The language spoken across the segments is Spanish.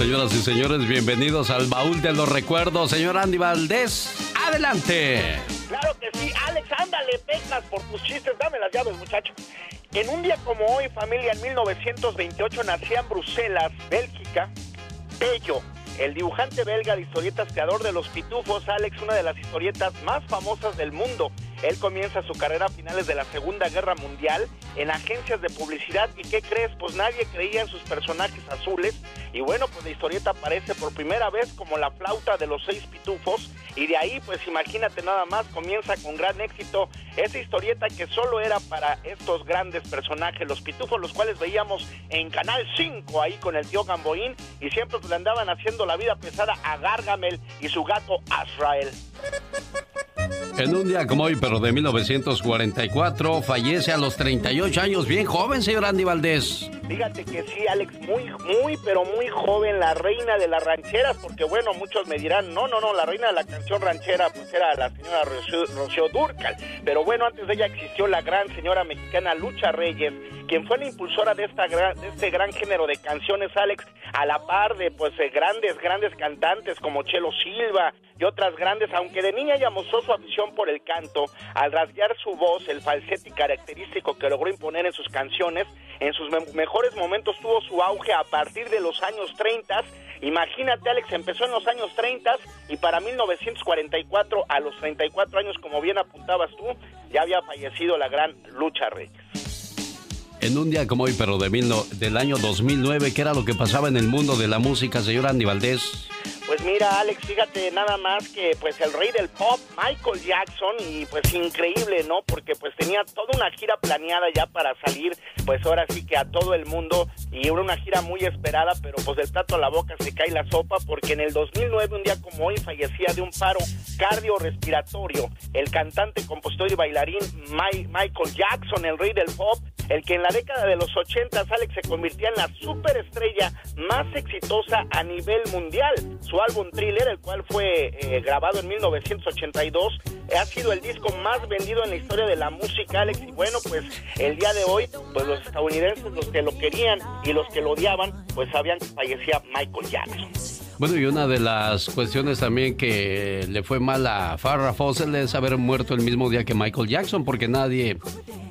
Señoras y señores, bienvenidos al baúl de los recuerdos. Señor Andy Valdés, adelante. Claro que sí, Alex, ándale, pecas por tus chistes, dame las llaves, muchacho. En un día como hoy, familia, en 1928 nacía en Bruselas, Bélgica, Bello, el dibujante belga de historietas, creador de Los Pitufos, Alex, una de las historietas más famosas del mundo. Él comienza su carrera a finales de la Segunda Guerra Mundial en agencias de publicidad y ¿qué crees? Pues nadie creía en sus personajes azules y bueno, pues la historieta aparece por primera vez como la flauta de los seis pitufos y de ahí pues imagínate nada más comienza con gran éxito esa historieta que solo era para estos grandes personajes, los pitufos, los cuales veíamos en Canal 5 ahí con el tío Gamboín y siempre pues, le andaban haciendo la vida pesada a Gargamel y su gato Azrael. En un día como hoy, pero de 1944, fallece a los 38 años, bien joven, señor Andy Valdés. Fíjate que sí, Alex, muy, muy, pero muy joven, la reina de las rancheras, porque bueno, muchos me dirán, no, no, no, la reina de la canción ranchera, pues era la señora Rocío, Durcal. Pero bueno, antes de ella existió la gran señora mexicana Lucha Reyes, quien fue la impulsora de, esta de este gran género de canciones, Alex, a la par de pues grandes, grandes cantantes como Chelo Silva, y otras grandes, aunque de niña ya mostró su afición por el canto, al rasguear su voz, el falsete característico que logró imponer en sus canciones, en sus mejores momentos tuvo su auge a partir de los años 30. Imagínate, Alex, empezó en los años 30 y para 1944, a los 34 años, como bien apuntabas tú, ya había fallecido la gran Lucha Reyes. En un día como hoy, pero del año 2009, ¿qué era lo que pasaba en el mundo de la música, señor Andy Valdés? Pues mira, Alex, fíjate nada más que pues el rey del pop, Michael Jackson, y pues increíble, ¿no? Porque pues tenía toda una gira planeada ya para salir, pues ahora sí que a todo el mundo, y una gira muy esperada, pero pues del plato a la boca se cae la sopa, porque en el 2009, un día como hoy, fallecía de un paro cardiorrespiratorio el cantante, compositor y bailarín Michael Jackson, el rey del pop, el que en la década de los 80, Alex, se convirtió en la superestrella más exitosa a nivel mundial. Álbum Thriller, el cual fue eh, grabado en 1982, ha sido el disco más vendido en la historia de la música, Alex. Y bueno, pues el día de hoy, pues los estadounidenses, los que lo querían y los que lo odiaban, pues sabían que fallecía Michael Jackson. Bueno, y una de las cuestiones también que le fue mal a Farrah Fawcett es haber muerto el mismo día que Michael Jackson, porque nadie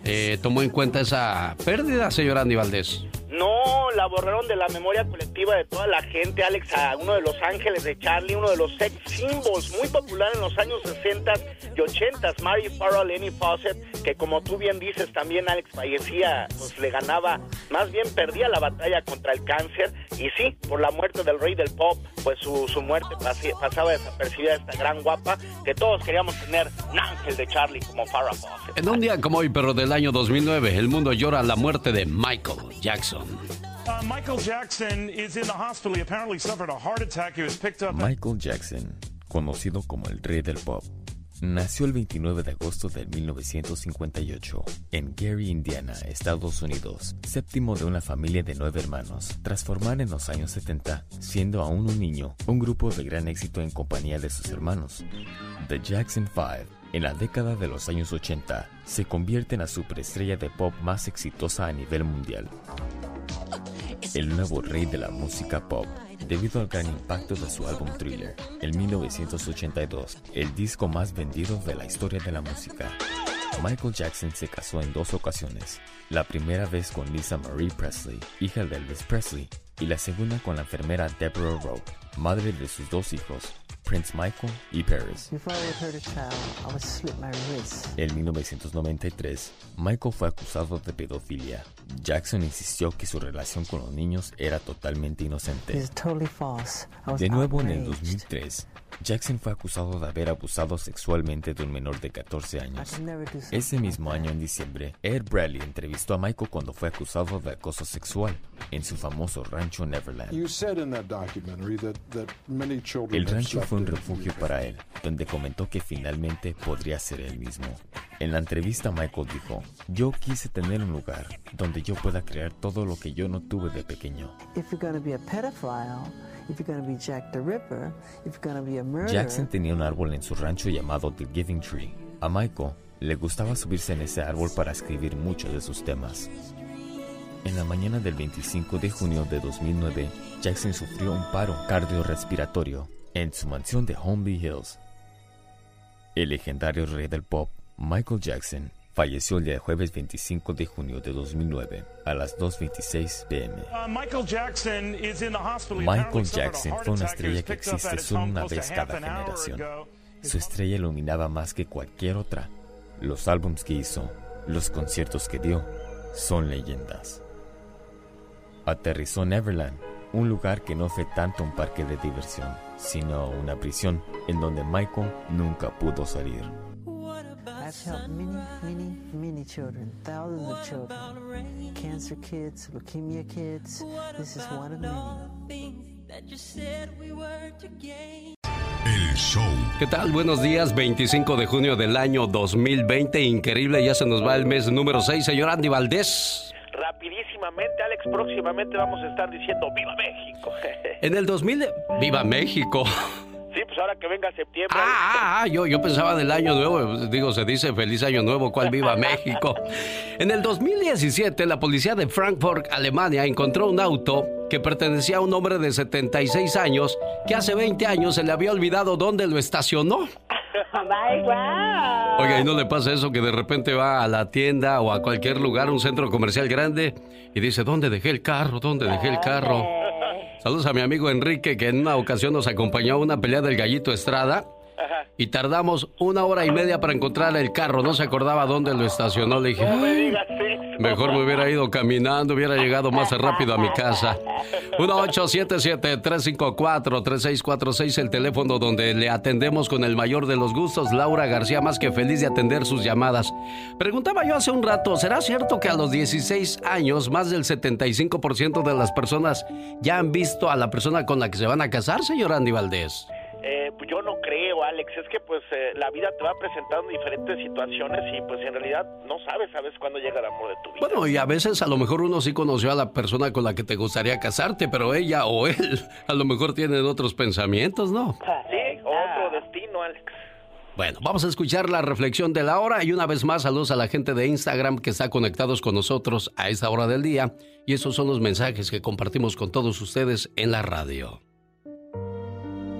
eh, tomó en cuenta esa pérdida, señor Andy Valdés. No, la borraron de la memoria colectiva de toda la gente, Alex, a uno de los ángeles de Charlie, uno de los sex symbols muy popular en los años 60 y 80, Mary Farrell, Lenny Fawcett, que como tú bien dices también, Alex, fallecía, pues le ganaba, más bien perdía la batalla contra el cáncer, y sí, por la muerte del rey del pop, pues su, su muerte pasaba desapercibida esta gran guapa, que todos queríamos tener un ángel de Charlie como Farrah Fawcett. En un día como hoy, pero del año 2009, el mundo llora la muerte de Michael Jackson. Michael Jackson is in the hospital. He apparently suffered a heart attack. He was picked up. Michael Jackson, conocido como el rey del pop, nació el 29 de agosto de 1958 en Gary, Indiana, Estados Unidos, séptimo de una familia de nueve hermanos. Tras formar en los años 70, siendo aún un niño, un grupo de gran éxito en compañía de sus hermanos, The Jackson Five. En la década de los años 80, se convierte en la superestrella de pop más exitosa a nivel mundial el nuevo rey de la música pop, debido al gran impacto de su álbum Thriller, en 1982, el disco más vendido de la historia de la música. Michael Jackson se casó en dos ocasiones, la primera vez con Lisa Marie Presley, hija de Elvis Presley, y la segunda con la enfermera Deborah Rowe, madre de sus dos hijos, Prince Michael y Paris. En 1993, Michael fue acusado de pedofilia. Jackson insistió que su relación con los niños era totalmente inocente. De nuevo en el 2003, Jackson fue acusado de haber abusado sexualmente de un menor de 14 años. Ese mismo año, en diciembre, Ed Bradley entrevistó a Michael cuando fue acusado de acoso sexual en su famoso rancho Neverland. El rancho fue un refugio para él, donde comentó que finalmente podría ser él mismo. En la entrevista Michael dijo, yo quise tener un lugar donde yo pueda crear todo lo que yo no tuve de pequeño. Jackson tenía un árbol en su rancho llamado The Giving Tree. A Michael le gustaba subirse en ese árbol para escribir muchos de sus temas. En la mañana del 25 de junio de 2009, Jackson sufrió un paro cardiorrespiratorio en su mansión de Homely Hills. El legendario rey del pop, Michael Jackson, falleció el día jueves 25 de junio de 2009 a las 2.26 pm. Uh, Michael Jackson, Michael Jackson fue una estrella que existe solo una vez cada generación. Su estrella iluminaba más que cualquier otra. Los álbums que hizo, los conciertos que dio, son leyendas. Aterrizó en Neverland, un lugar que no fue tanto un parque de diversión, sino una prisión en donde Michael nunca pudo salir. I've helped many, many, many children, thousands of children. Cancer kids, leukemia kids. This is one of many. El show. ¿Qué tal? Buenos días, 25 de junio del año 2020. Increíble, ya se nos va el mes número 6, señor Andy Valdés. Rapidísimamente, Alex, próximamente vamos a estar diciendo ¡Viva México! En el 2000, ¡Viva México! Sí, pues ahora que venga septiembre. Ah, ah, ah, yo, yo pensaba del año nuevo. Digo, se dice feliz año nuevo, ¿cuál viva México? En el 2017, la policía de Frankfurt, Alemania, encontró un auto que pertenecía a un hombre de 76 años que hace 20 años se le había olvidado dónde lo estacionó. Oiga, ¿y no le pasa eso que de repente va a la tienda o a cualquier lugar, un centro comercial grande, y dice, ¿dónde dejé el carro? ¿Dónde dejé el carro? Saludos a mi amigo Enrique, que en una ocasión nos acompañó a una pelea del gallito Estrada. Y tardamos una hora y media para encontrar el carro. No se acordaba dónde lo estacionó. Le dije, mejor me hubiera ido caminando, hubiera llegado más rápido a mi casa. 1877-354-3646, el teléfono donde le atendemos con el mayor de los gustos. Laura García, más que feliz de atender sus llamadas. Preguntaba yo hace un rato, ¿será cierto que a los 16 años más del 75% de las personas ya han visto a la persona con la que se van a casar, señor Andy Valdés? Eh, pues yo no Alex. Es que pues eh, la vida te va presentando diferentes situaciones y pues en realidad no sabes, sabes cuándo llega el amor de tu vida. Bueno, y a veces a lo mejor uno sí conoció a la persona con la que te gustaría casarte, pero ella o él a lo mejor tienen otros pensamientos, ¿no? Sí, otro destino, Alex. Bueno, vamos a escuchar la reflexión de la hora y una vez más saludos a la gente de Instagram que está conectados con nosotros a esta hora del día y esos son los mensajes que compartimos con todos ustedes en la radio.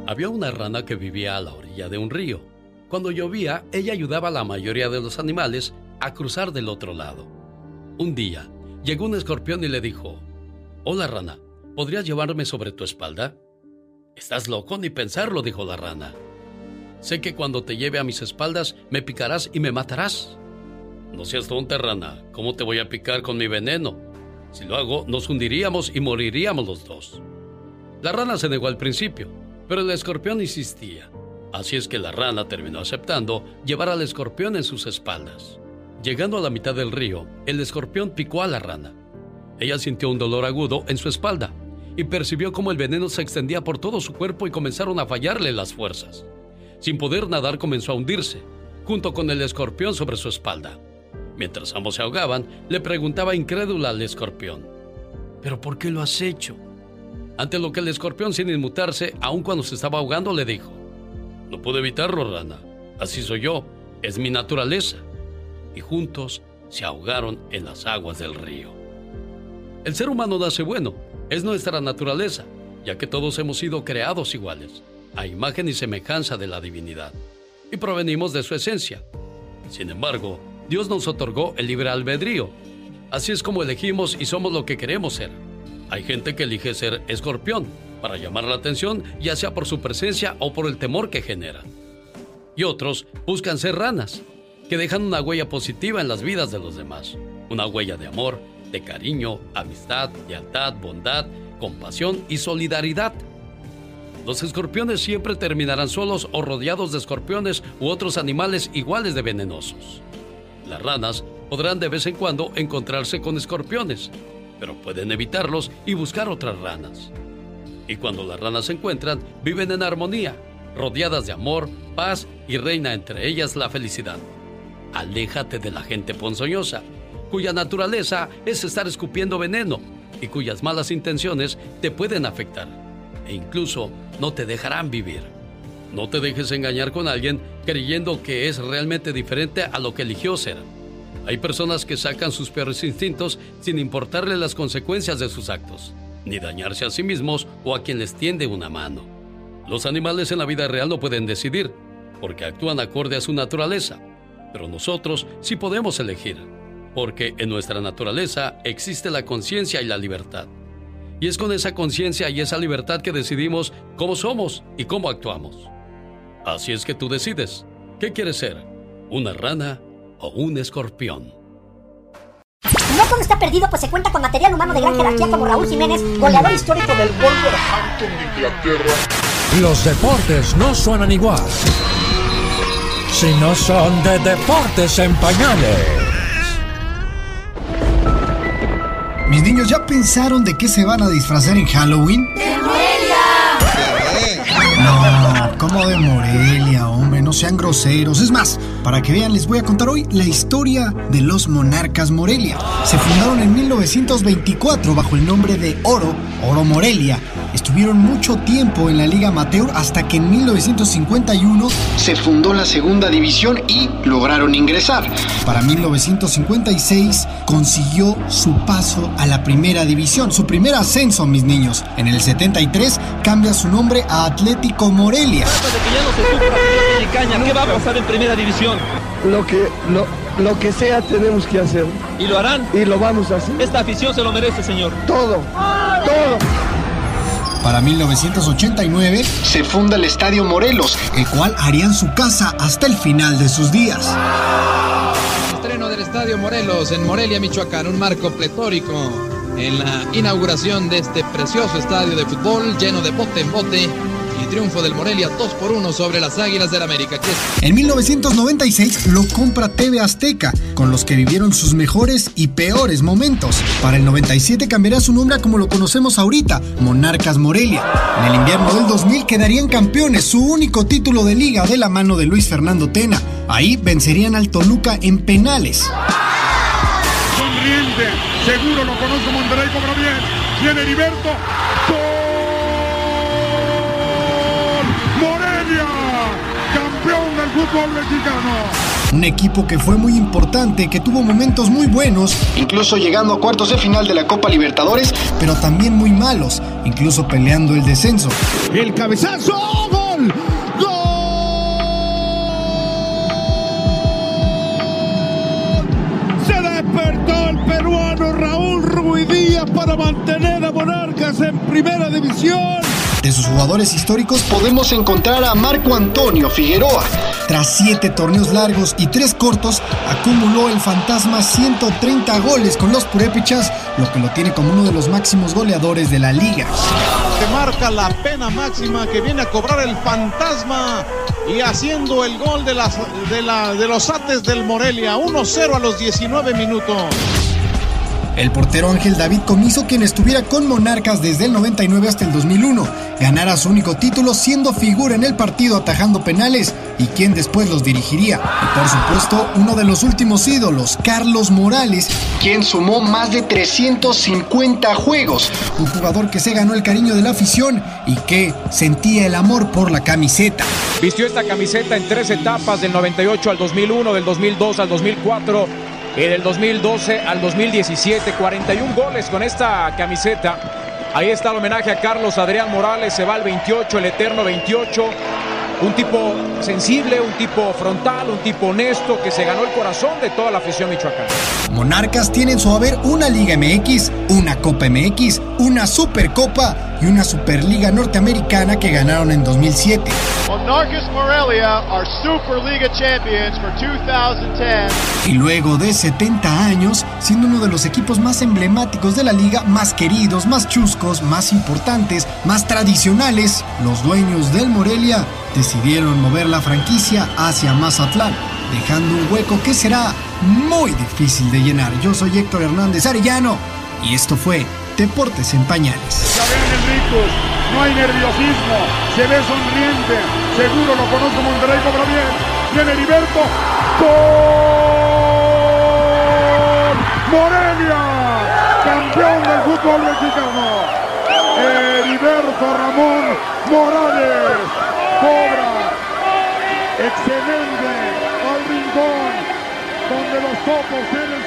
Había una rana que vivía a la orilla de un río. Cuando llovía, ella ayudaba a la mayoría de los animales a cruzar del otro lado. Un día, llegó un escorpión y le dijo, Hola rana, ¿podrías llevarme sobre tu espalda? Estás loco ni pensarlo, dijo la rana. Sé que cuando te lleve a mis espaldas me picarás y me matarás. No seas tonta, rana. ¿Cómo te voy a picar con mi veneno? Si lo hago, nos hundiríamos y moriríamos los dos. La rana se negó al principio, pero el escorpión insistía. Así es que la rana terminó aceptando llevar al escorpión en sus espaldas. Llegando a la mitad del río, el escorpión picó a la rana. Ella sintió un dolor agudo en su espalda y percibió cómo el veneno se extendía por todo su cuerpo y comenzaron a fallarle las fuerzas. Sin poder nadar comenzó a hundirse, junto con el escorpión sobre su espalda. Mientras ambos se ahogaban, le preguntaba incrédula al escorpión, ¿pero por qué lo has hecho? Ante lo que el escorpión, sin inmutarse, aun cuando se estaba ahogando, le dijo, No pude evitarlo, rana. Así soy yo. Es mi naturaleza. Y juntos se ahogaron en las aguas del río. El ser humano nace bueno. Es nuestra naturaleza, ya que todos hemos sido creados iguales, a imagen y semejanza de la divinidad, y provenimos de su esencia. Sin embargo, Dios nos otorgó el libre albedrío. Así es como elegimos y somos lo que queremos ser. Hay gente que elige ser escorpión para llamar la atención, ya sea por su presencia o por el temor que generan. Y otros buscan ser ranas, que dejan una huella positiva en las vidas de los demás. Una huella de amor, de cariño, amistad, lealtad, bondad, compasión y solidaridad. Los escorpiones siempre terminarán solos o rodeados de escorpiones u otros animales iguales de venenosos. Las ranas podrán de vez en cuando encontrarse con escorpiones, pero pueden evitarlos y buscar otras ranas. Y cuando las ranas se encuentran, viven en armonía, rodeadas de amor, paz y reina entre ellas la felicidad. Aléjate de la gente ponzoñosa, cuya naturaleza es estar escupiendo veneno y cuyas malas intenciones te pueden afectar e incluso no te dejarán vivir. No te dejes engañar con alguien creyendo que es realmente diferente a lo que eligió ser. Hay personas que sacan sus peores instintos sin importarle las consecuencias de sus actos, ni dañarse a sí mismos o a quien les tiende una mano. Los animales en la vida real no pueden decidir, porque actúan acorde a su naturaleza, pero nosotros sí podemos elegir, porque en nuestra naturaleza existe la conciencia y la libertad. Y es con esa conciencia y esa libertad que decidimos cómo somos y cómo actuamos. Así es que tú decides, ¿qué quieres ser? ¿Una rana o un escorpión? No todo está perdido, pues se cuenta con material humano de gran jerarquía como Raúl Jiménez, goleador histórico del Wolverhampton de Inglaterra. Los deportes no suenan igual si no son de deportes en pañales. Mis niños, ¿ya pensaron de qué se van a disfrazar en Halloween? No, ¿cómo de Morelia, hombre? No sean groseros. Es más, para que vean, les voy a contar hoy la historia de los Monarcas Morelia. Se fundaron en 1924 bajo el nombre de Oro, Oro Morelia. Estuvieron mucho tiempo en la Liga Amateur hasta que en 1951 se fundó la segunda división y lograron ingresar. Para 1956 consiguió su paso a la primera división, su primer ascenso, mis niños. En el 73 cambia su nombre a Atlético Morelia. ¿Qué va a pasar en primera división? Lo que, lo, lo que sea tenemos que hacer. ¿Y lo harán? Y lo vamos a hacer. Esta afición se lo merece, señor. Todo, todo. Para 1989 se funda el Estadio Morelos, el cual harían su casa hasta el final de sus días. Estreno del Estadio Morelos en Morelia, Michoacán, un marco pletórico en la inauguración de este precioso estadio de fútbol lleno de bote en bote y triunfo del Morelia 2 por 1 sobre las Águilas del América. En 1996 lo compra TV Azteca, con los que vivieron sus mejores y peores momentos. Para el 97 cambiará su nombre a como lo conocemos ahorita, Monarcas Morelia. En el invierno del 2000 quedarían campeones, su único título de liga de la mano de Luis Fernando Tena. Ahí vencerían al Toluca en penales. Sonriente, seguro lo conozco Monterrey, cobra bien. Viene Heriberto. Fútbol mexicano. Un equipo que fue muy importante, que tuvo momentos muy buenos, incluso llegando a cuartos de final de la Copa Libertadores, pero también muy malos, incluso peleando el descenso. El cabezazo, gol. ¡Gol! Se despertó el peruano Raúl Ruidías para mantener a Monarcas en primera división. De sus jugadores históricos podemos encontrar a Marco Antonio Figueroa. Tras siete torneos largos y tres cortos, acumuló el fantasma 130 goles con los Purépechas, lo que lo tiene como uno de los máximos goleadores de la liga. que marca la pena máxima que viene a cobrar el fantasma y haciendo el gol de, de los ates del Morelia, 1-0 a los 19 minutos. El portero Ángel David Comiso, quien estuviera con Monarcas desde el 99 hasta el 2001, ganara su único título siendo figura en el partido atajando penales y quien después los dirigiría. Y por supuesto, uno de los últimos ídolos, Carlos Morales, quien sumó más de 350 juegos. Un jugador que se ganó el cariño de la afición y que sentía el amor por la camiseta. Vistió esta camiseta en tres etapas, del 98 al 2001, del 2002 al 2004 y del 2012 al 2017. 41 goles con esta camiseta. Ahí está el homenaje a Carlos Adrián Morales, se va al 28, el eterno 28. Un tipo sensible, un tipo frontal, un tipo honesto que se ganó el corazón de toda la afición michoacana. Monarcas tiene en su haber una Liga MX, una Copa MX, una Supercopa y una Superliga Norteamericana que ganaron en 2007. Monarcas Morelia are Superliga champions for 2010. Y luego de 70 años, siendo uno de los equipos más emblemáticos de la liga, más queridos, más chuscos, más importantes, más tradicionales, los dueños del Morelia decidieron mover la franquicia hacia Mazatlán, dejando un hueco que será muy difícil de llenar. Yo soy Héctor Hernández Arellano y esto fue Deportes en Pañales. Enricos, no hay nerviosismo, se ve sonriente, seguro lo conozco Monterrey, cobra bien, viene Heriberto, ¡Gol! ¡Morelia! Campeón del fútbol mexicano. Heriberto Ramón Morales cobra. Excelente al rincón. donde los topos tienen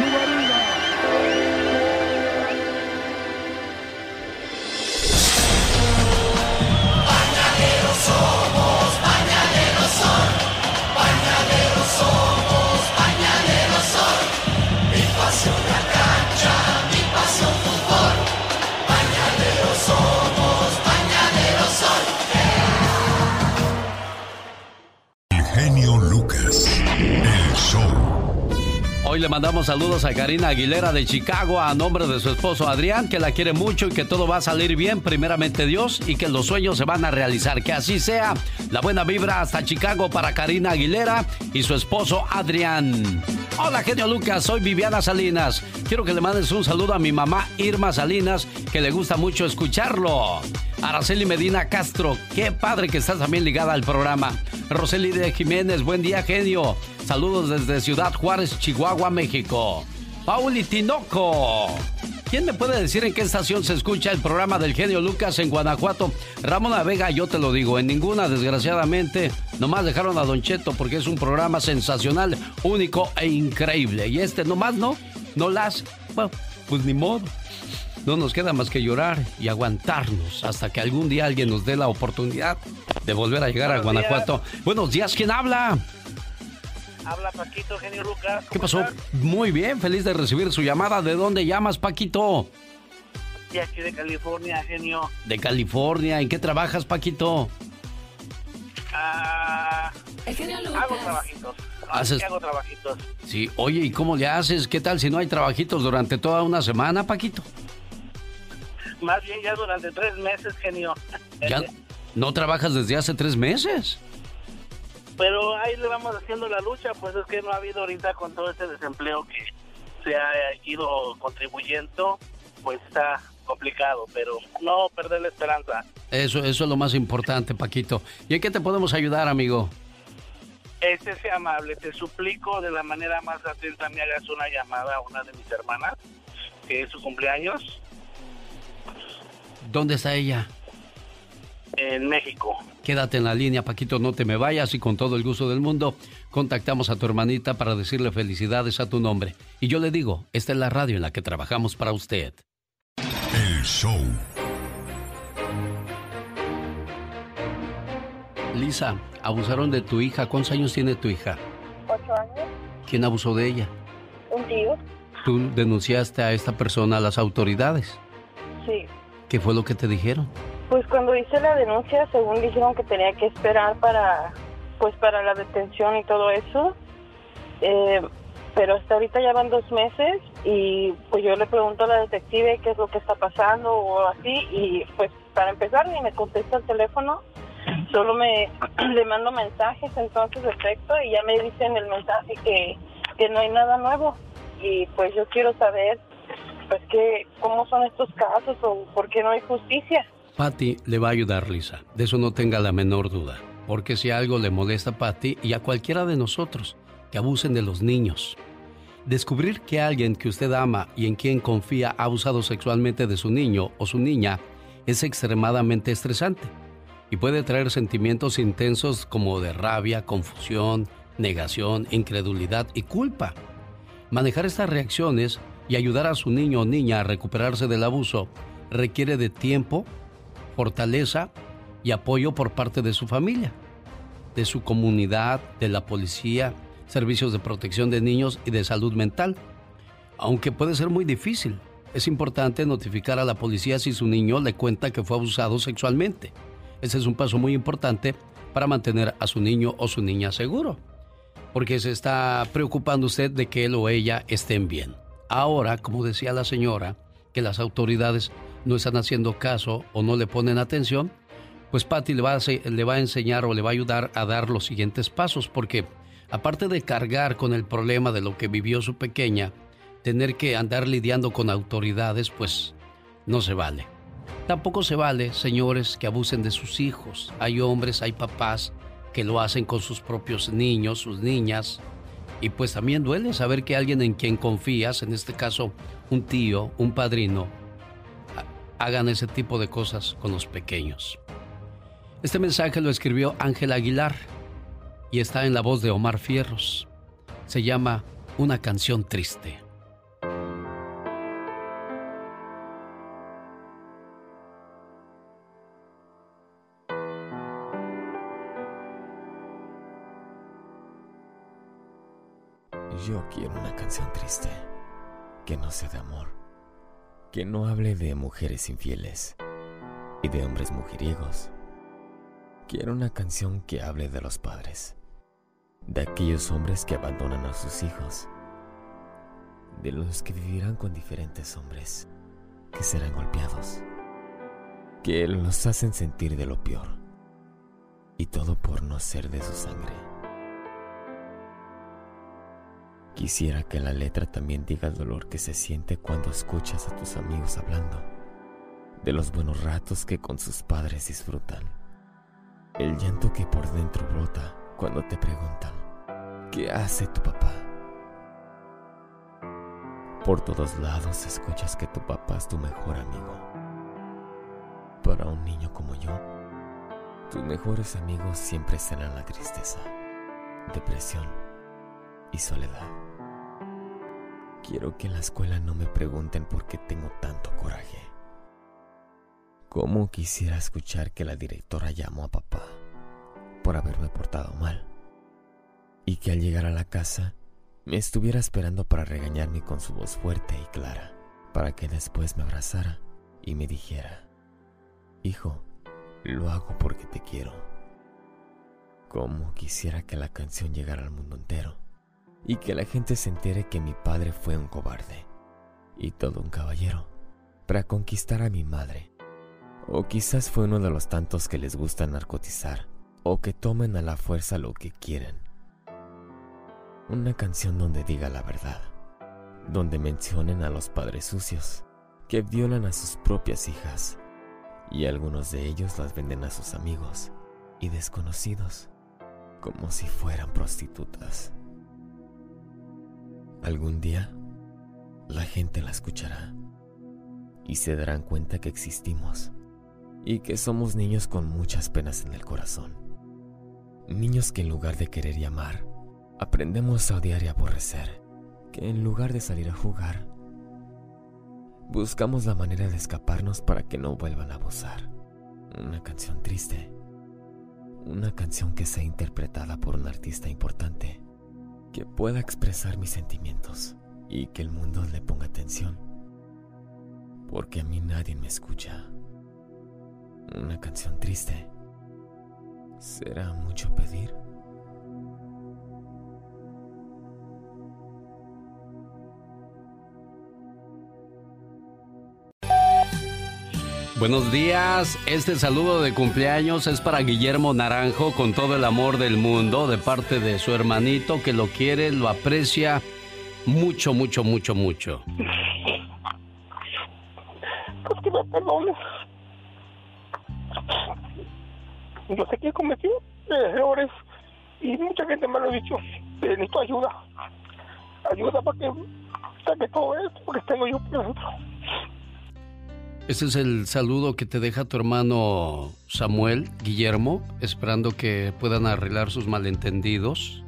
Hoy le mandamos saludos a Karina Aguilera de Chicago a nombre de su esposo Adrián, que la quiere mucho y que todo va a salir bien, primeramente Dios, y que los sueños se van a realizar. Que así sea. La buena vibra hasta Chicago para Karina Aguilera y su esposo Adrián. Hola, genio Lucas, soy Viviana Salinas. Quiero que le mandes un saludo a mi mamá Irma Salinas, que le gusta mucho escucharlo. Araceli Medina Castro, qué padre que estás también ligada al programa. Roseli de Jiménez, buen día, genio. Saludos desde Ciudad Juárez, Chihuahua, México. Pauli Tinoco. ¿Quién me puede decir en qué estación se escucha el programa del genio Lucas en Guanajuato? Ramona Vega, yo te lo digo, en ninguna, desgraciadamente. Nomás dejaron a Don Cheto porque es un programa sensacional, único e increíble. Y este nomás no, no las. Bueno, pues ni modo. No nos queda más que llorar y aguantarnos hasta que algún día alguien nos dé la oportunidad de volver a llegar a Guanajuato. Buenos días, ¿quién habla? Habla Paquito, genio Lucas. ¿Qué pasó? Muy bien, feliz de recibir su llamada. ¿De dónde llamas, Paquito? Y aquí de California, genio. De California. ¿En qué trabajas, Paquito? Ah, hago trabajitos. Haces- hago trabajitos. Sí, oye, ¿y cómo le haces? ¿Qué tal si no hay trabajitos durante toda una semana, Paquito? Más bien ya durante tres meses, genio. ¿Ya no trabajas desde hace tres meses? Pero ahí le vamos haciendo la lucha, pues es que no ha habido ahorita con todo este desempleo que se ha ido contribuyendo, pues está complicado, pero no perder la esperanza. Eso, eso es lo más importante, Paquito. ¿Y en qué te podemos ayudar, amigo? Este sea amable, te suplico de la manera más atenta me hagas una llamada a una de mis hermanas, que es su cumpleaños, ¿Dónde está ella? En México. Quédate en la línea, Paquito, no te me vayas y con todo el gusto del mundo contactamos a tu hermanita para decirle felicidades a tu nombre. Y yo le digo, esta es la radio en la que trabajamos para usted. El show. Lisa, abusaron de tu hija. ¿Cuántos años tiene tu hija? ocho años, ¿Quién abusó de ella? un tío, Tú denunciaste a esta persona a las autoridades. sí. ¿Qué fue lo que te dijeron? Pues cuando hice la denuncia, según dijeron que tenía que esperar para, pues para la detención y todo eso, Eh, pero hasta ahorita ya van dos meses y pues yo le pregunto a la detective qué es lo que está pasando o así y pues para empezar ni me contesta el teléfono, solo me le mando mensajes entonces de texto y ya me dicen el mensaje que, que no hay nada nuevo y pues yo quiero saber pues que cómo son estos casos o por qué no hay justicia. Patty le va a ayudar, Lisa. De eso no tenga la menor duda. Porque si algo le molesta a Patty y a cualquiera de nosotros que abusen de los niños, descubrir que alguien que usted ama y en quien confía ha abusado sexualmente de su niño o su niña es extremadamente estresante y puede traer sentimientos intensos como de rabia, confusión, negación, incredulidad y culpa. Manejar estas reacciones y ayudar a su niño o niña a recuperarse del abuso requiere de tiempo, fortaleza y apoyo por parte de su familia, de su comunidad, de la policía, servicios de protección de niños y de salud mental. Aunque puede ser muy difícil, es importante notificar a la policía si su niño le cuenta que fue abusado sexualmente. Ese es un paso muy importante para mantener a su niño o su niña seguro, porque se está preocupando usted de que él o ella estén bien. Ahora, como decía la señora, que las autoridades no están haciendo caso o no le ponen atención, pues Patty le va, a, le va a enseñar o le va a ayudar a dar los siguientes pasos, porque aparte de cargar con el problema de lo que vivió su pequeña, tener que andar lidiando con autoridades, pues no se vale. Tampoco se vale, señores, que abusen de sus hijos. Hay hombres, hay papás que lo hacen con sus propios niños, sus niñas. Y pues también duele saber que alguien en quien confías, en este caso un tío, un padrino, hagan ese tipo de cosas con los pequeños. Este mensaje lo escribió Ángel Aguilar y está en la voz de Omar Fierros. Se llama una canción triste. Yo quiero una canción triste, que no sea de amor, que no hable de mujeres infieles y de hombres mujeriegos. Quiero una canción que hable de los padres, de aquellos hombres que abandonan a sus hijos, de los que vivirán con diferentes hombres, que serán golpeados, que los hacen sentir de lo peor, y todo por no ser de su sangre. Quisiera que la letra también diga el dolor que se siente cuando escuchas a tus amigos hablando de los buenos ratos que con sus padres disfrutan. El llanto que por dentro brota cuando te preguntan, ¿qué hace tu papá? Por todos lados escuchas que tu papá es tu mejor amigo. Para un niño como yo, tus mejores amigos siempre serán la tristeza, depresión y soledad. Quiero que en la escuela no me pregunten por qué tengo tanto coraje. ¿Cómo quisiera escuchar que la directora llamó a papá por haberme portado mal? Y que al llegar a la casa me estuviera esperando para regañarme con su voz fuerte y clara, para que después me abrazara y me dijera, Hijo, lo hago porque te quiero. ¿Cómo quisiera que la canción llegara al mundo entero? Y que la gente se entere que mi padre fue un cobarde y todo un caballero para conquistar a mi madre. O quizás fue uno de los tantos que les gusta narcotizar o que tomen a la fuerza lo que quieren. Una canción donde diga la verdad, donde mencionen a los padres sucios que violan a sus propias hijas y algunos de ellos las venden a sus amigos y desconocidos como si fueran prostitutas. Algún día, la gente la escuchará y se darán cuenta que existimos y que somos niños con muchas penas en el corazón. Niños que en lugar de querer y amar, aprendemos a odiar y aborrecer, que en lugar de salir a jugar, buscamos la manera de escaparnos para que no vuelvan a abusar. Una canción triste, una canción que sea interpretada por un artista importante que pueda expresar mis sentimientos y que el mundo le ponga atención. Porque a mí nadie me escucha. Una canción triste. ¿Será mucho pedir? Buenos días, este saludo de cumpleaños es para Guillermo Naranjo con todo el amor del mundo de parte de su hermanito que lo quiere, lo aprecia mucho, mucho, mucho, mucho. Pues que me perdones. Yo sé que cometí errores y mucha gente me lo ha dicho. Necesito ayuda. Ayuda para que saque todo esto, porque tengo yo por. Ese es el saludo que te deja tu hermano Samuel, Guillermo, esperando que puedan arreglar sus malentendidos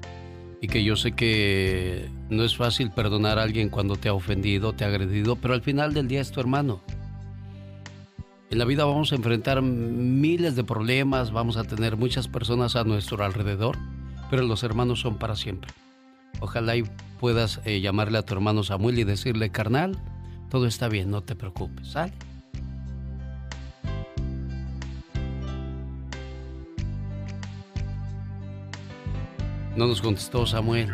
y que yo sé que no es fácil perdonar a alguien cuando te ha ofendido, te ha agredido, pero al final del día es tu hermano. En la vida vamos a enfrentar miles de problemas, vamos a tener muchas personas a nuestro alrededor, pero los hermanos son para siempre. Ojalá y puedas eh, llamarle a tu hermano Samuel y decirle, carnal, todo está bien, no te preocupes, ¿sale? No nos contestó Samuel.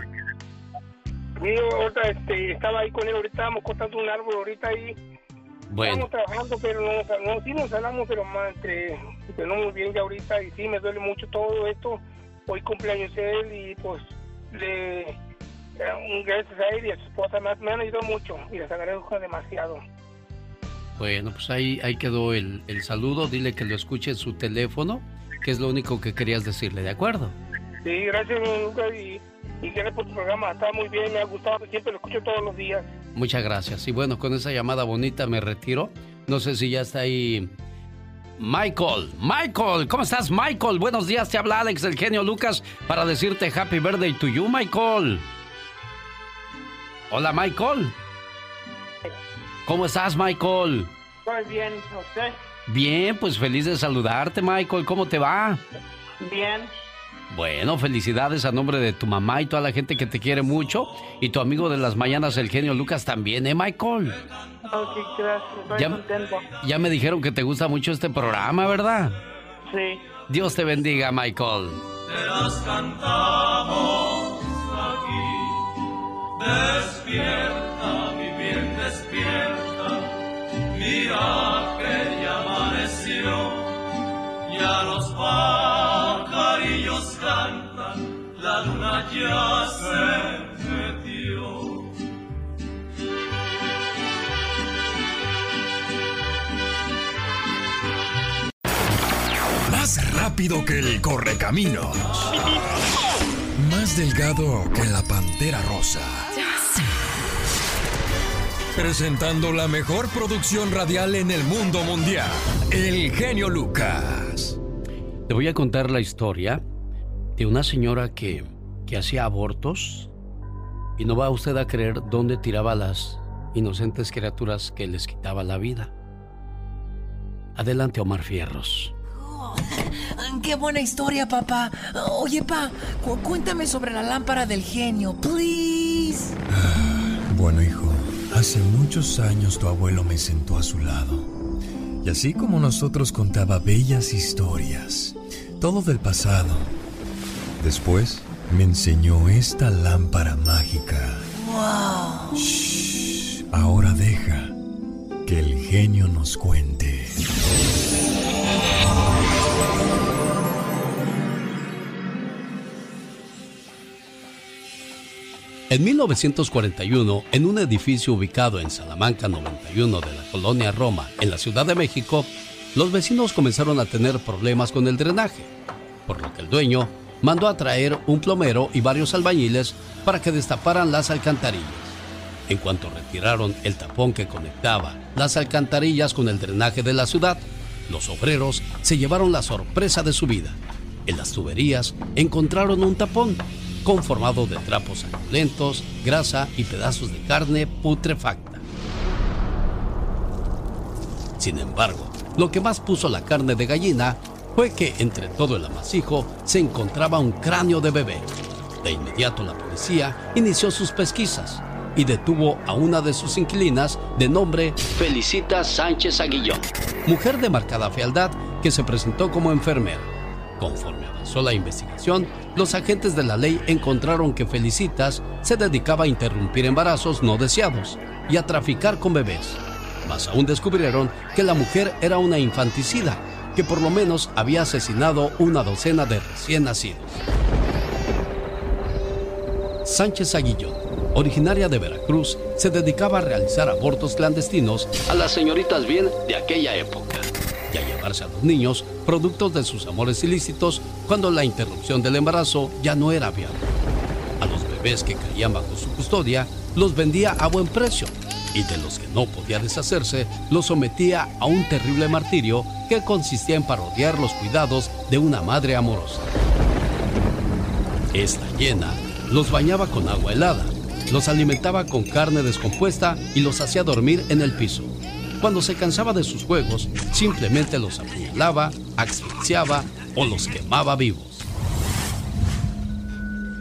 Mío, ahorita este, estaba ahí con él, ahorita estábamos cortando un árbol, ahorita ahí. Bueno. Estamos trabajando, pero no, no, sí nos hablamos, pero más entre, muy bien ya ahorita, y sí, me duele mucho todo esto. Hoy cumpleaños él y pues le, eh, un gracias a él y a su esposa me, me han ayudado mucho y les agradezco demasiado. Bueno, pues ahí, ahí quedó el, el saludo. Dile que lo escuche en su teléfono, que es lo único que querías decirle, ¿de acuerdo? Sí, gracias, Lucas, y, y gracias por tu programa. Está muy bien, me ha gustado, siempre lo escucho todos los días. Muchas gracias. Y bueno, con esa llamada bonita me retiro. No sé si ya está ahí. Michael, Michael, ¿cómo estás, Michael? Buenos días, te habla Alex, el genio Lucas, para decirte Happy Birthday to you, Michael. Hola, Michael. ¿Cómo estás, Michael? Pues bien, ¿usted? Bien, pues feliz de saludarte, Michael. ¿Cómo te va? Bien. Bueno, felicidades a nombre de tu mamá y toda la gente que te quiere mucho. Y tu amigo de las mañanas, el genio Lucas, también, ¿eh, Michael? Ok, gracias. Estoy Ya- contento. Ya me dijeron que te gusta mucho este programa, ¿verdad? Sí. Dios te bendiga, Michael. Te las cantamos aquí. Despierta, mi bien, despierta. Mira que ya amaneció. Ya los pajarillos cantan. La luna ya se metió. Más rápido que el correcaminos. Más delgado que la pantera rosa. Presentando la mejor producción radial en el mundo mundial. El genio Lucas. Te voy a contar la historia de una señora que, que hacía abortos y no va usted a creer dónde tiraba a las inocentes criaturas que les quitaba la vida. Adelante, Omar Fierros. Qué buena historia, papá. Oye, pa, cu- cuéntame sobre la lámpara del genio, please. Bueno, hijo, hace muchos años tu abuelo me sentó a su lado. Y así como nosotros contaba bellas historias, todo del pasado. Después me enseñó esta lámpara mágica. Wow. Shh, ahora deja que el genio nos cuente. En 1941, en un edificio ubicado en Salamanca 91 de la colonia Roma, en la Ciudad de México, los vecinos comenzaron a tener problemas con el drenaje, por lo que el dueño mandó a traer un plomero y varios albañiles para que destaparan las alcantarillas. En cuanto retiraron el tapón que conectaba las alcantarillas con el drenaje de la ciudad, los obreros se llevaron la sorpresa de su vida. En las tuberías encontraron un tapón conformado de trapos lentos, grasa y pedazos de carne putrefacta. Sin embargo, lo que más puso la carne de gallina fue que entre todo el amasijo se encontraba un cráneo de bebé. De inmediato la policía inició sus pesquisas y detuvo a una de sus inquilinas de nombre Felicita Sánchez Aguillón, mujer de marcada fealdad que se presentó como enfermera. Conforme avanzó la investigación, los agentes de la ley encontraron que Felicitas se dedicaba a interrumpir embarazos no deseados y a traficar con bebés. Más aún descubrieron que la mujer era una infanticida, que por lo menos había asesinado una docena de recién nacidos. Sánchez Aguillón, originaria de Veracruz, se dedicaba a realizar abortos clandestinos a las señoritas bien de aquella época y a llevarse a los niños productos de sus amores ilícitos cuando la interrupción del embarazo ya no era viable. A los bebés que caían bajo su custodia los vendía a buen precio y de los que no podía deshacerse los sometía a un terrible martirio que consistía en parodiar los cuidados de una madre amorosa. Esta llena los bañaba con agua helada, los alimentaba con carne descompuesta y los hacía dormir en el piso. Cuando se cansaba de sus juegos, simplemente los apuñalaba, asfixiaba o los quemaba vivos.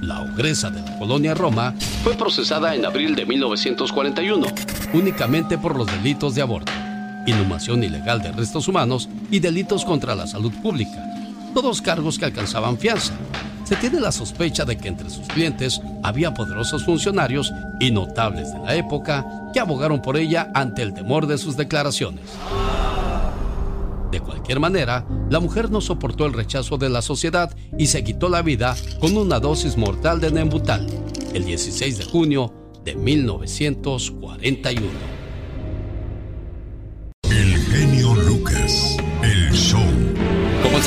La ogresa de la colonia Roma fue procesada en abril de 1941, únicamente por los delitos de aborto, inhumación ilegal de restos humanos y delitos contra la salud pública, todos cargos que alcanzaban fianza. Se tiene la sospecha de que entre sus clientes había poderosos funcionarios y notables de la época que abogaron por ella ante el temor de sus declaraciones. De cualquier manera, la mujer no soportó el rechazo de la sociedad y se quitó la vida con una dosis mortal de Nembutal el 16 de junio de 1941. El genio Lucas,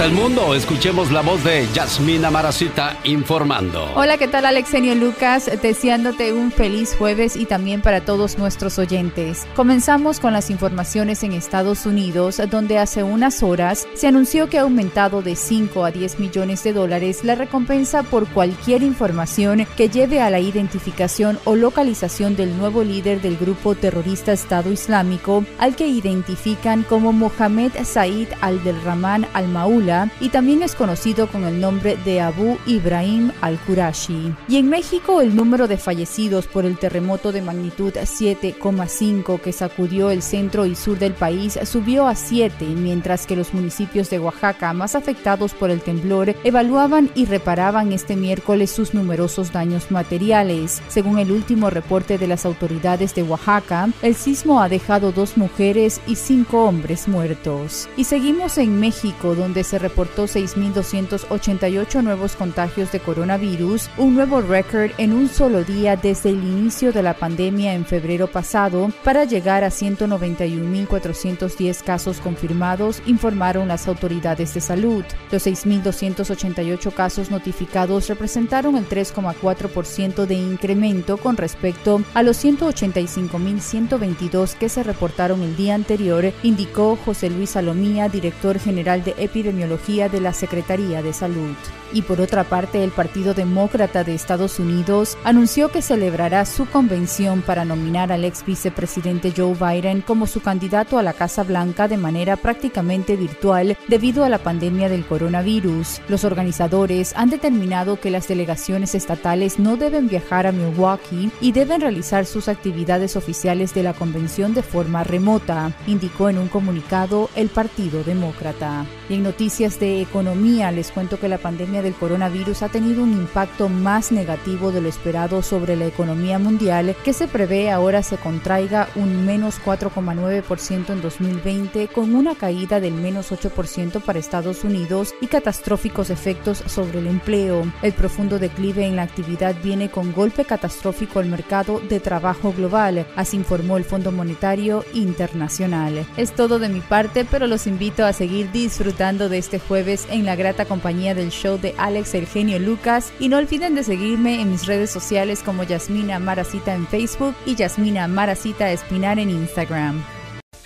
el mundo. Escuchemos la voz de Yasmina Maracita informando. Hola, ¿qué tal Alexenio Lucas? Deseándote un feliz jueves y también para todos nuestros oyentes. Comenzamos con las informaciones en Estados Unidos, donde hace unas horas se anunció que ha aumentado de 5 a 10 millones de dólares la recompensa por cualquier información que lleve a la identificación o localización del nuevo líder del grupo terrorista Estado Islámico, al que identifican como Mohamed Said al-Delrahman al-Maula y también es conocido con el nombre de Abu Ibrahim al-Qurashi. Y en México el número de fallecidos por el terremoto de magnitud 7,5 que sacudió el centro y sur del país subió a 7, mientras que los municipios de Oaxaca más afectados por el temblor evaluaban y reparaban este miércoles sus numerosos daños materiales. Según el último reporte de las autoridades de Oaxaca, el sismo ha dejado dos mujeres y cinco hombres muertos. Y seguimos en México, donde se reportó 6.288 nuevos contagios de coronavirus, un nuevo récord en un solo día desde el inicio de la pandemia en febrero pasado, para llegar a 191.410 casos confirmados, informaron las autoridades de salud. Los 6.288 casos notificados representaron el 3,4% de incremento con respecto a los 185.122 que se reportaron el día anterior, indicó José Luis Salomía, director general de epidemiología de la Secretaría de Salud. Y por otra parte, el Partido Demócrata de Estados Unidos anunció que celebrará su convención para nominar al ex vicepresidente Joe Biden como su candidato a la Casa Blanca de manera prácticamente virtual debido a la pandemia del coronavirus. Los organizadores han determinado que las delegaciones estatales no deben viajar a Milwaukee y deben realizar sus actividades oficiales de la convención de forma remota, indicó en un comunicado el Partido Demócrata. Y en noticias de economía les cuento que la pandemia del coronavirus ha tenido un impacto más negativo de lo esperado sobre la economía mundial, que se prevé ahora se contraiga un menos 4,9% en 2020 con una caída del menos 8% para Estados Unidos y catastróficos efectos sobre el empleo. El profundo declive en la actividad viene con golpe catastrófico al mercado de trabajo global, así informó el Fondo Monetario Internacional. Es todo de mi parte, pero los invito a seguir disfrutando de este jueves en la grata compañía del show de Alex El Genio Lucas y no olviden de seguirme en mis redes sociales como Yasmina Maracita en Facebook y Yasmina Maracita Espinar en Instagram.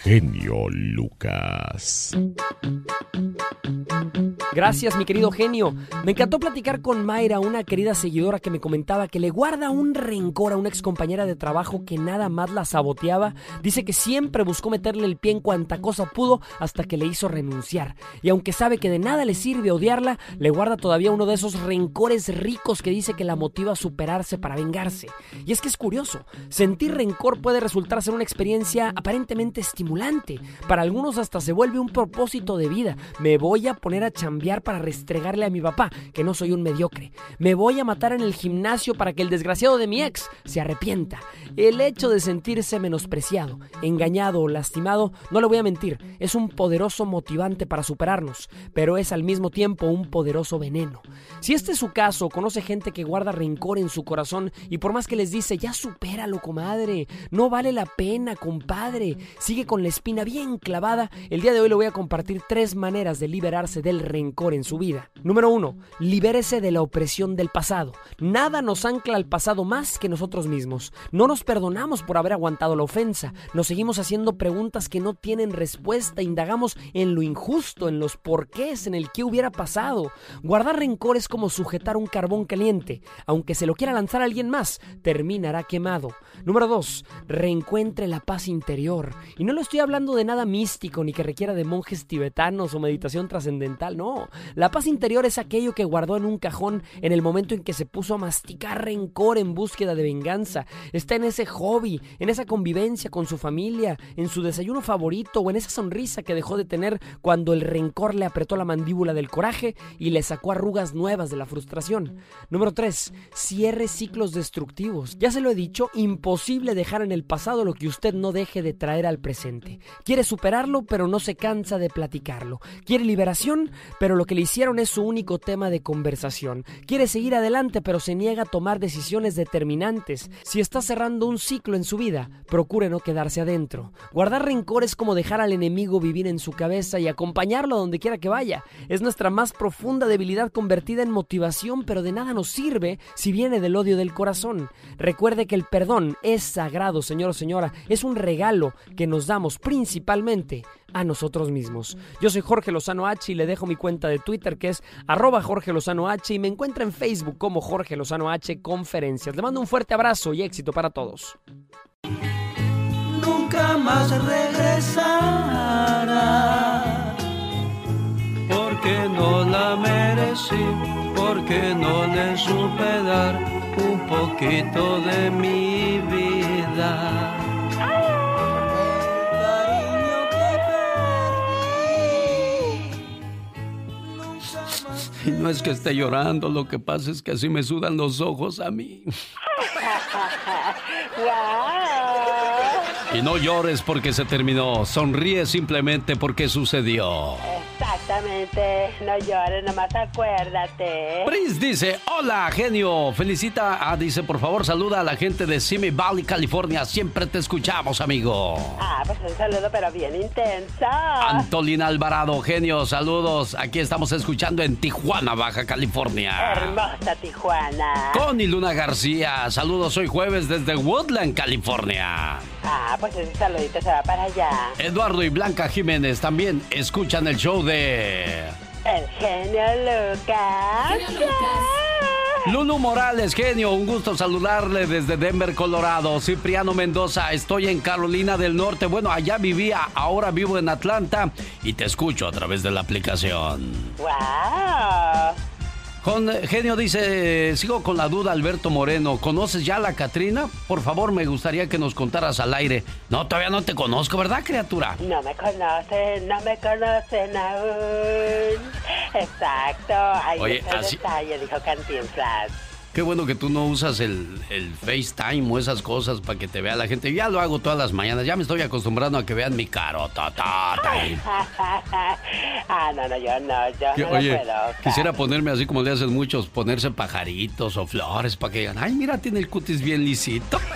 Genio Lucas. Gracias, mi querido genio. Me encantó platicar con Mayra, una querida seguidora que me comentaba que le guarda un rencor a una excompañera de trabajo que nada más la saboteaba. Dice que siempre buscó meterle el pie en cuanta cosa pudo hasta que le hizo renunciar. Y aunque sabe que de nada le sirve odiarla, le guarda todavía uno de esos rencores ricos que dice que la motiva a superarse para vengarse. Y es que es curioso, sentir rencor puede resultar ser una experiencia aparentemente estimulante. Para algunos hasta se vuelve un propósito de vida. Me voy a poner a chambear para restregarle a mi papá que no soy un mediocre. Me voy a matar en el gimnasio para que el desgraciado de mi ex se arrepienta. El hecho de sentirse menospreciado, engañado o lastimado, no le voy a mentir, es un poderoso motivante para superarnos, pero es al mismo tiempo un poderoso veneno. Si este es su caso, conoce gente que guarda rencor en su corazón y por más que les dice, ya supéralo, comadre, no vale la pena, compadre, sigue con la espina bien clavada, el día de hoy le voy a compartir tres maneras de liberarse del rencor en su vida. Número uno, libérese de la opresión del pasado. Nada nos ancla al pasado más que nosotros mismos. No nos perdonamos por haber aguantado la ofensa. Nos seguimos haciendo preguntas que no tienen respuesta. Indagamos en lo injusto, en los porqués, en el qué hubiera pasado. Guardar rencor es como sujetar un carbón caliente. Aunque se lo quiera lanzar a alguien más, terminará quemado. Número dos, reencuentre la paz interior. Y no lo estoy hablando de nada místico ni que requiera de monjes tibetanos o meditación trascendental, no. La paz interior es aquello que guardó en un cajón en el momento en que se puso a masticar rencor en búsqueda de venganza. Está en ese hobby, en esa convivencia con su familia, en su desayuno favorito o en esa sonrisa que dejó de tener cuando el rencor le apretó la mandíbula del coraje y le sacó arrugas nuevas de la frustración. Número 3. Cierre ciclos destructivos. Ya se lo he dicho, imposible dejar en el pasado lo que usted no deje de traer al presente. Quiere superarlo, pero no se cansa de platicarlo. Quiere liberación, pero lo que le hicieron es su único tema de conversación. Quiere seguir adelante, pero se niega a tomar decisiones determinantes. Si está cerrando un ciclo en su vida, procure no quedarse adentro. Guardar rencor es como dejar al enemigo vivir en su cabeza y acompañarlo a donde quiera que vaya. Es nuestra más profunda debilidad convertida en motivación, pero de nada nos sirve si viene del odio del corazón. Recuerde que el perdón es sagrado, señor o señora. Es un regalo que nos damos principalmente a nosotros mismos. Yo soy Jorge Lozano H y le dejo mi cuenta de Twitter que es arroba Jorge Lozano H y me encuentra en Facebook como Jorge Lozano H Conferencias. Le mando un fuerte abrazo y éxito para todos. Nunca más regresará, porque no la merecí, porque no le supe dar un poquito de mi vida. Y no es que esté llorando, lo que pasa es que así me sudan los ojos a mí. Y no llores porque se terminó, sonríe simplemente porque sucedió. Exactamente, no llores, nomás acuérdate. Prince dice, hola genio, felicita, ah, dice por favor saluda a la gente de Simi Valley, California, siempre te escuchamos amigo. Ah, pues un saludo pero bien intenso. Antolina Alvarado, genio, saludos, aquí estamos escuchando en Tijuana, Baja California. Hermosa Tijuana. Connie Luna García, saludos hoy jueves desde Woodland, California. Ah, pues ese saludito se va para allá. Eduardo y Blanca Jiménez también escuchan el show de... El genio Lucas. Lulu Morales, genio, un gusto saludarle desde Denver, Colorado. Cipriano Mendoza, estoy en Carolina del Norte. Bueno, allá vivía, ahora vivo en Atlanta y te escucho a través de la aplicación. ¡Wow! Con, genio dice, sigo con la duda, Alberto Moreno. ¿Conoces ya a la Catrina? Por favor, me gustaría que nos contaras al aire. No, todavía no te conozco, ¿verdad, criatura? No me conocen, no me conocen aún. Exacto. Ahí Oye, así- detalle, dijo Cantinflas. Qué bueno que tú no usas el, el FaceTime o esas cosas para que te vea la gente. Ya lo hago todas las mañanas. Ya me estoy acostumbrando a que vean mi carota. ah, no, no, yo no, yo Que, no lo Oye, puedo. quisiera ponerme así como le hacen muchos, ponerse pajaritos o flores para que digan, ay, mira, tiene el cutis bien lisito.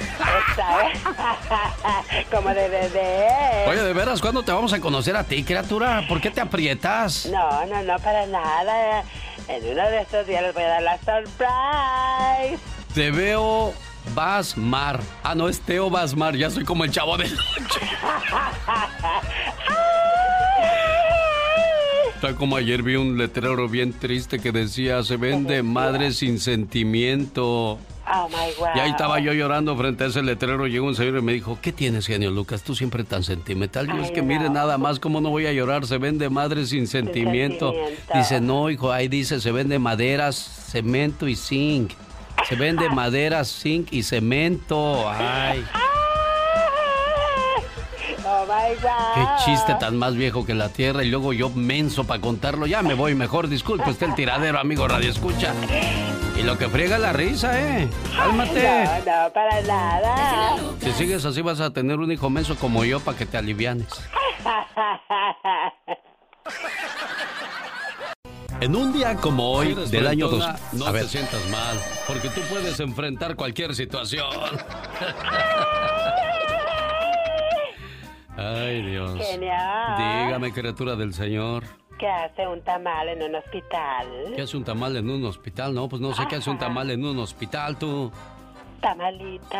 Como de bebé. Oye, de veras, ¿cuándo te vamos a conocer a ti, criatura? ¿Por qué te aprietas? No, no, no, para nada. En uno de estos días les voy a dar la surprise. Te veo Basmar. Ah, no, es Teo Basmar. Ya soy como el chavo de noche. Está como ayer vi un letrero bien triste que decía, se vende madre sin sentimiento. Oh my God. Y ahí estaba yo llorando frente a ese letrero. Llegó un señor y me dijo, ¿qué tienes, genio Lucas? Tú siempre tan sentimental. Yo es que mire nada más, ¿cómo no voy a llorar? Se vende madre sin sentimiento. sentimiento. Dice, no, hijo, ahí dice, se vende maderas, cemento y zinc. Se vende madera, zinc y cemento. Ay, Oh my God. qué chiste tan más viejo que la tierra. Y luego yo menso para contarlo. Ya me voy, mejor disculpe usted el tiradero, amigo Radio Escucha. Y lo que friega es la risa, ¿eh? Cálmate. No, no, para nada. Si sigues así vas a tener un hijo menso como yo para que te alivianes. En un día como hoy del año 2. No te sientas mal, porque tú puedes enfrentar cualquier situación. Ay, Dios. Genial. Dígame, criatura del Señor. ¿Qué hace un tamal en un hospital? ¿Qué hace un tamal en un hospital? No, pues no sé qué hace un tamal en un hospital, tú. Tamalito.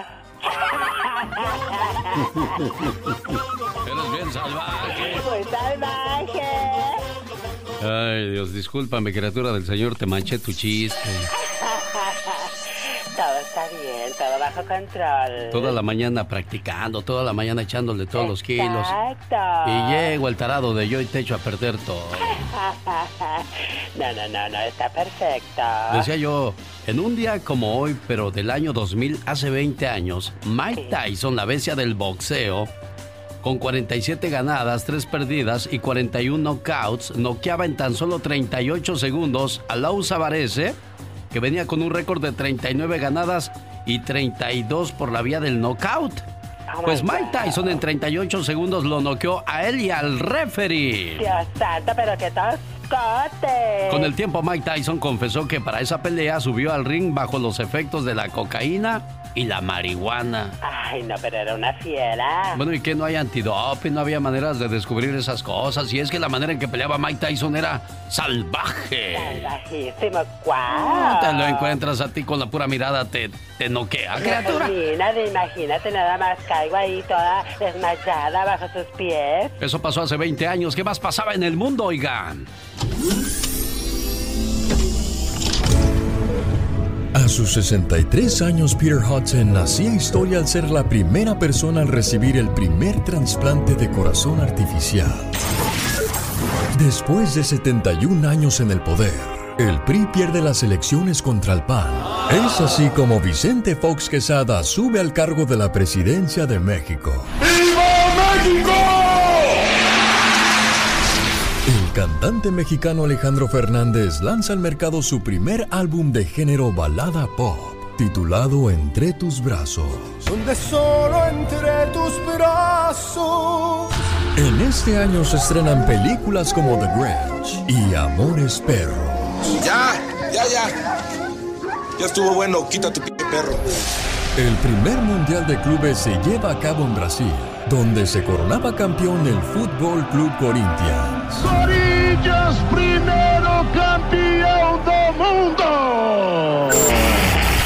Eres bien salvaje. Muy salvaje. Ay, Dios, discúlpame, criatura del Señor, te manché tu chiste. Todo está control. Toda la mañana practicando, toda la mañana echándole todos los kilos. Exacto. Y llego el tarado de yo y te echo a perder todo. No, no, no, no, está perfecto. Decía yo, en un día como hoy, pero del año 2000, hace 20 años, Mike Tyson, la bestia del boxeo, con 47 ganadas, 3 perdidas y 41 knockouts, noqueaba en tan solo 38 segundos a Lau Savarese, que venía con un récord de 39 ganadas y 32 por la vía del knockout. Pues Mike Tyson en 38 segundos lo noqueó a él y al referee. Dios santo, pero qué tos. Con el tiempo, Mike Tyson confesó que para esa pelea subió al ring bajo los efectos de la cocaína y la marihuana. Ay, no, pero era una fiera. Bueno, y que no hay antidoping, no había maneras de descubrir esas cosas. Y es que la manera en que peleaba Mike Tyson era salvaje. Salvajísimo, guau. Te lo encuentras a ti con la pura mirada, te, te noquea, criatura. Imagínate, imagínate, nada más caigo ahí toda desmayada bajo sus pies. Eso pasó hace 20 años. ¿Qué más pasaba en el mundo, oigan? A sus 63 años, Peter Hudson hacía historia al ser la primera persona al recibir el primer trasplante de corazón artificial. Después de 71 años en el poder, el PRI pierde las elecciones contra el PAN. Es así como Vicente Fox Quesada sube al cargo de la presidencia de México. ¡Viva México! El cantante mexicano Alejandro Fernández lanza al mercado su primer álbum de género balada pop, titulado Entre tus brazos. Donde solo entre tus brazos. En este año se estrenan películas como The Grinch y Amores Perros. Ya, ya, ya. Ya estuvo bueno, quita tu p perro. El primer mundial de clubes se lleva a cabo en Brasil, donde se coronaba campeón el Fútbol Club Corinthians. Corinthians, primero campeón del mundo.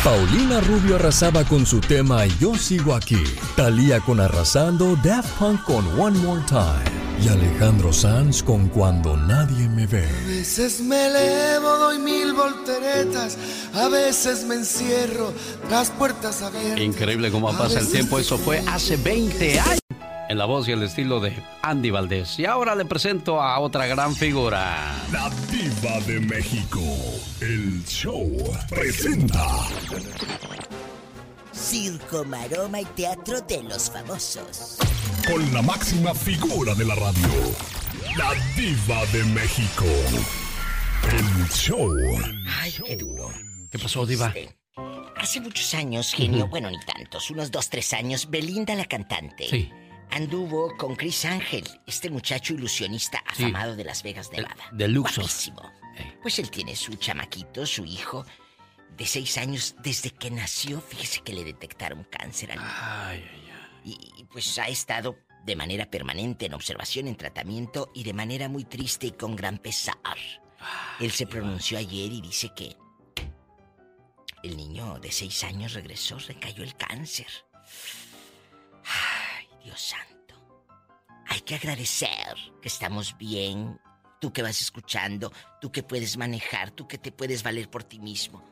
Paulina Rubio arrasaba con su tema Yo sigo aquí. Talía con Arrasando, Daft Punk con One More Time. Y Alejandro Sanz con Cuando nadie me ve. A veces me elevo, doy mil volteretas. A veces me encierro, las puertas abiertas. Increíble cómo pasa el tiempo. Eso fue hace 20 años. En la voz y el estilo de Andy Valdés. Y ahora le presento a otra gran figura. La Diva de México. El show presenta. Circo, maroma y teatro de los famosos. Con la máxima figura de la radio. La Diva de México. El show. Ay, qué duro. ¿Qué pasó, Diva? Hace muchos años, genio, bueno, ni tantos, unos dos, tres años, Belinda la cantante. Sí. Anduvo con Chris Ángel, este muchacho ilusionista Sí. afamado de Las Vegas, Nevada. De luxos. Guapísimo. Pues él tiene su chamaquito, su hijo, de seis años. Desde que nació, fíjese que le detectaron cáncer al niño. Y, y, pues ha estado de manera permanente en observación, en tratamiento y de manera muy triste y con gran pesar. Él se pronunció ayer y dice que el niño de seis años regresó, recayó el cáncer. Dios santo. Hay que agradecer que estamos bien. Tú que vas escuchando, tú que puedes manejar, tú que te puedes valer por ti mismo.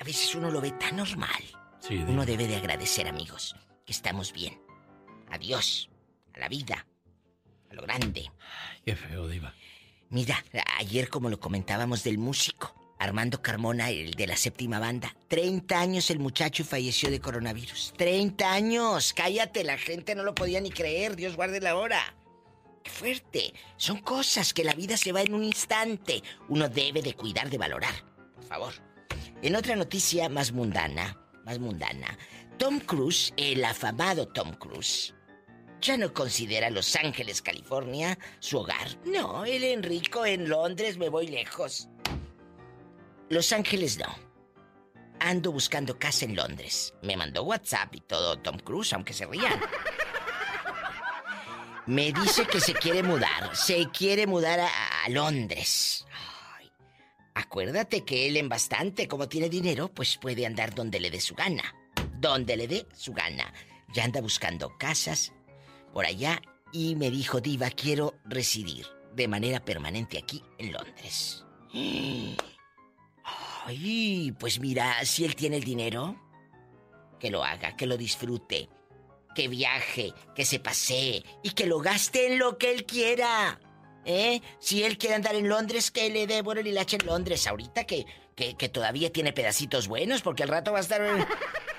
A veces uno lo ve tan normal. Sí, uno debe de agradecer, amigos, que estamos bien. A Dios, a la vida, a lo grande. Qué feo, Diva. Mira, ayer como lo comentábamos del músico, Armando Carmona, el de la séptima banda. 30 años el muchacho falleció de coronavirus. 30 años. Cállate, la gente no lo podía ni creer. Dios guarde la hora. Qué fuerte. Son cosas que la vida se va en un instante. Uno debe de cuidar, de valorar. Por favor. En otra noticia más mundana, más mundana, Tom Cruise, el afamado Tom Cruise, ya no considera Los Ángeles, California, su hogar. No, él en rico en Londres me voy lejos. Los Ángeles no. Ando buscando casa en Londres. Me mandó WhatsApp y todo Tom Cruise, aunque se rían. Me dice que se quiere mudar. Se quiere mudar a, Londres. Ay, acuérdate que él en bastante, como tiene dinero, pues puede andar donde le dé su gana. Donde le dé su gana. Ya anda buscando casas por allá y me dijo, Diva, quiero residir de manera permanente aquí en Londres. Ay, pues mira, si él tiene el dinero, que lo haga, que lo disfrute, que viaje, que se pasee y que lo gaste en lo que él quiera. ¿Eh? Si él quiere andar en Londres, que le dé bueno el hilache en Londres. Ahorita que, que, que todavía tiene pedacitos buenos, porque al rato va a estar.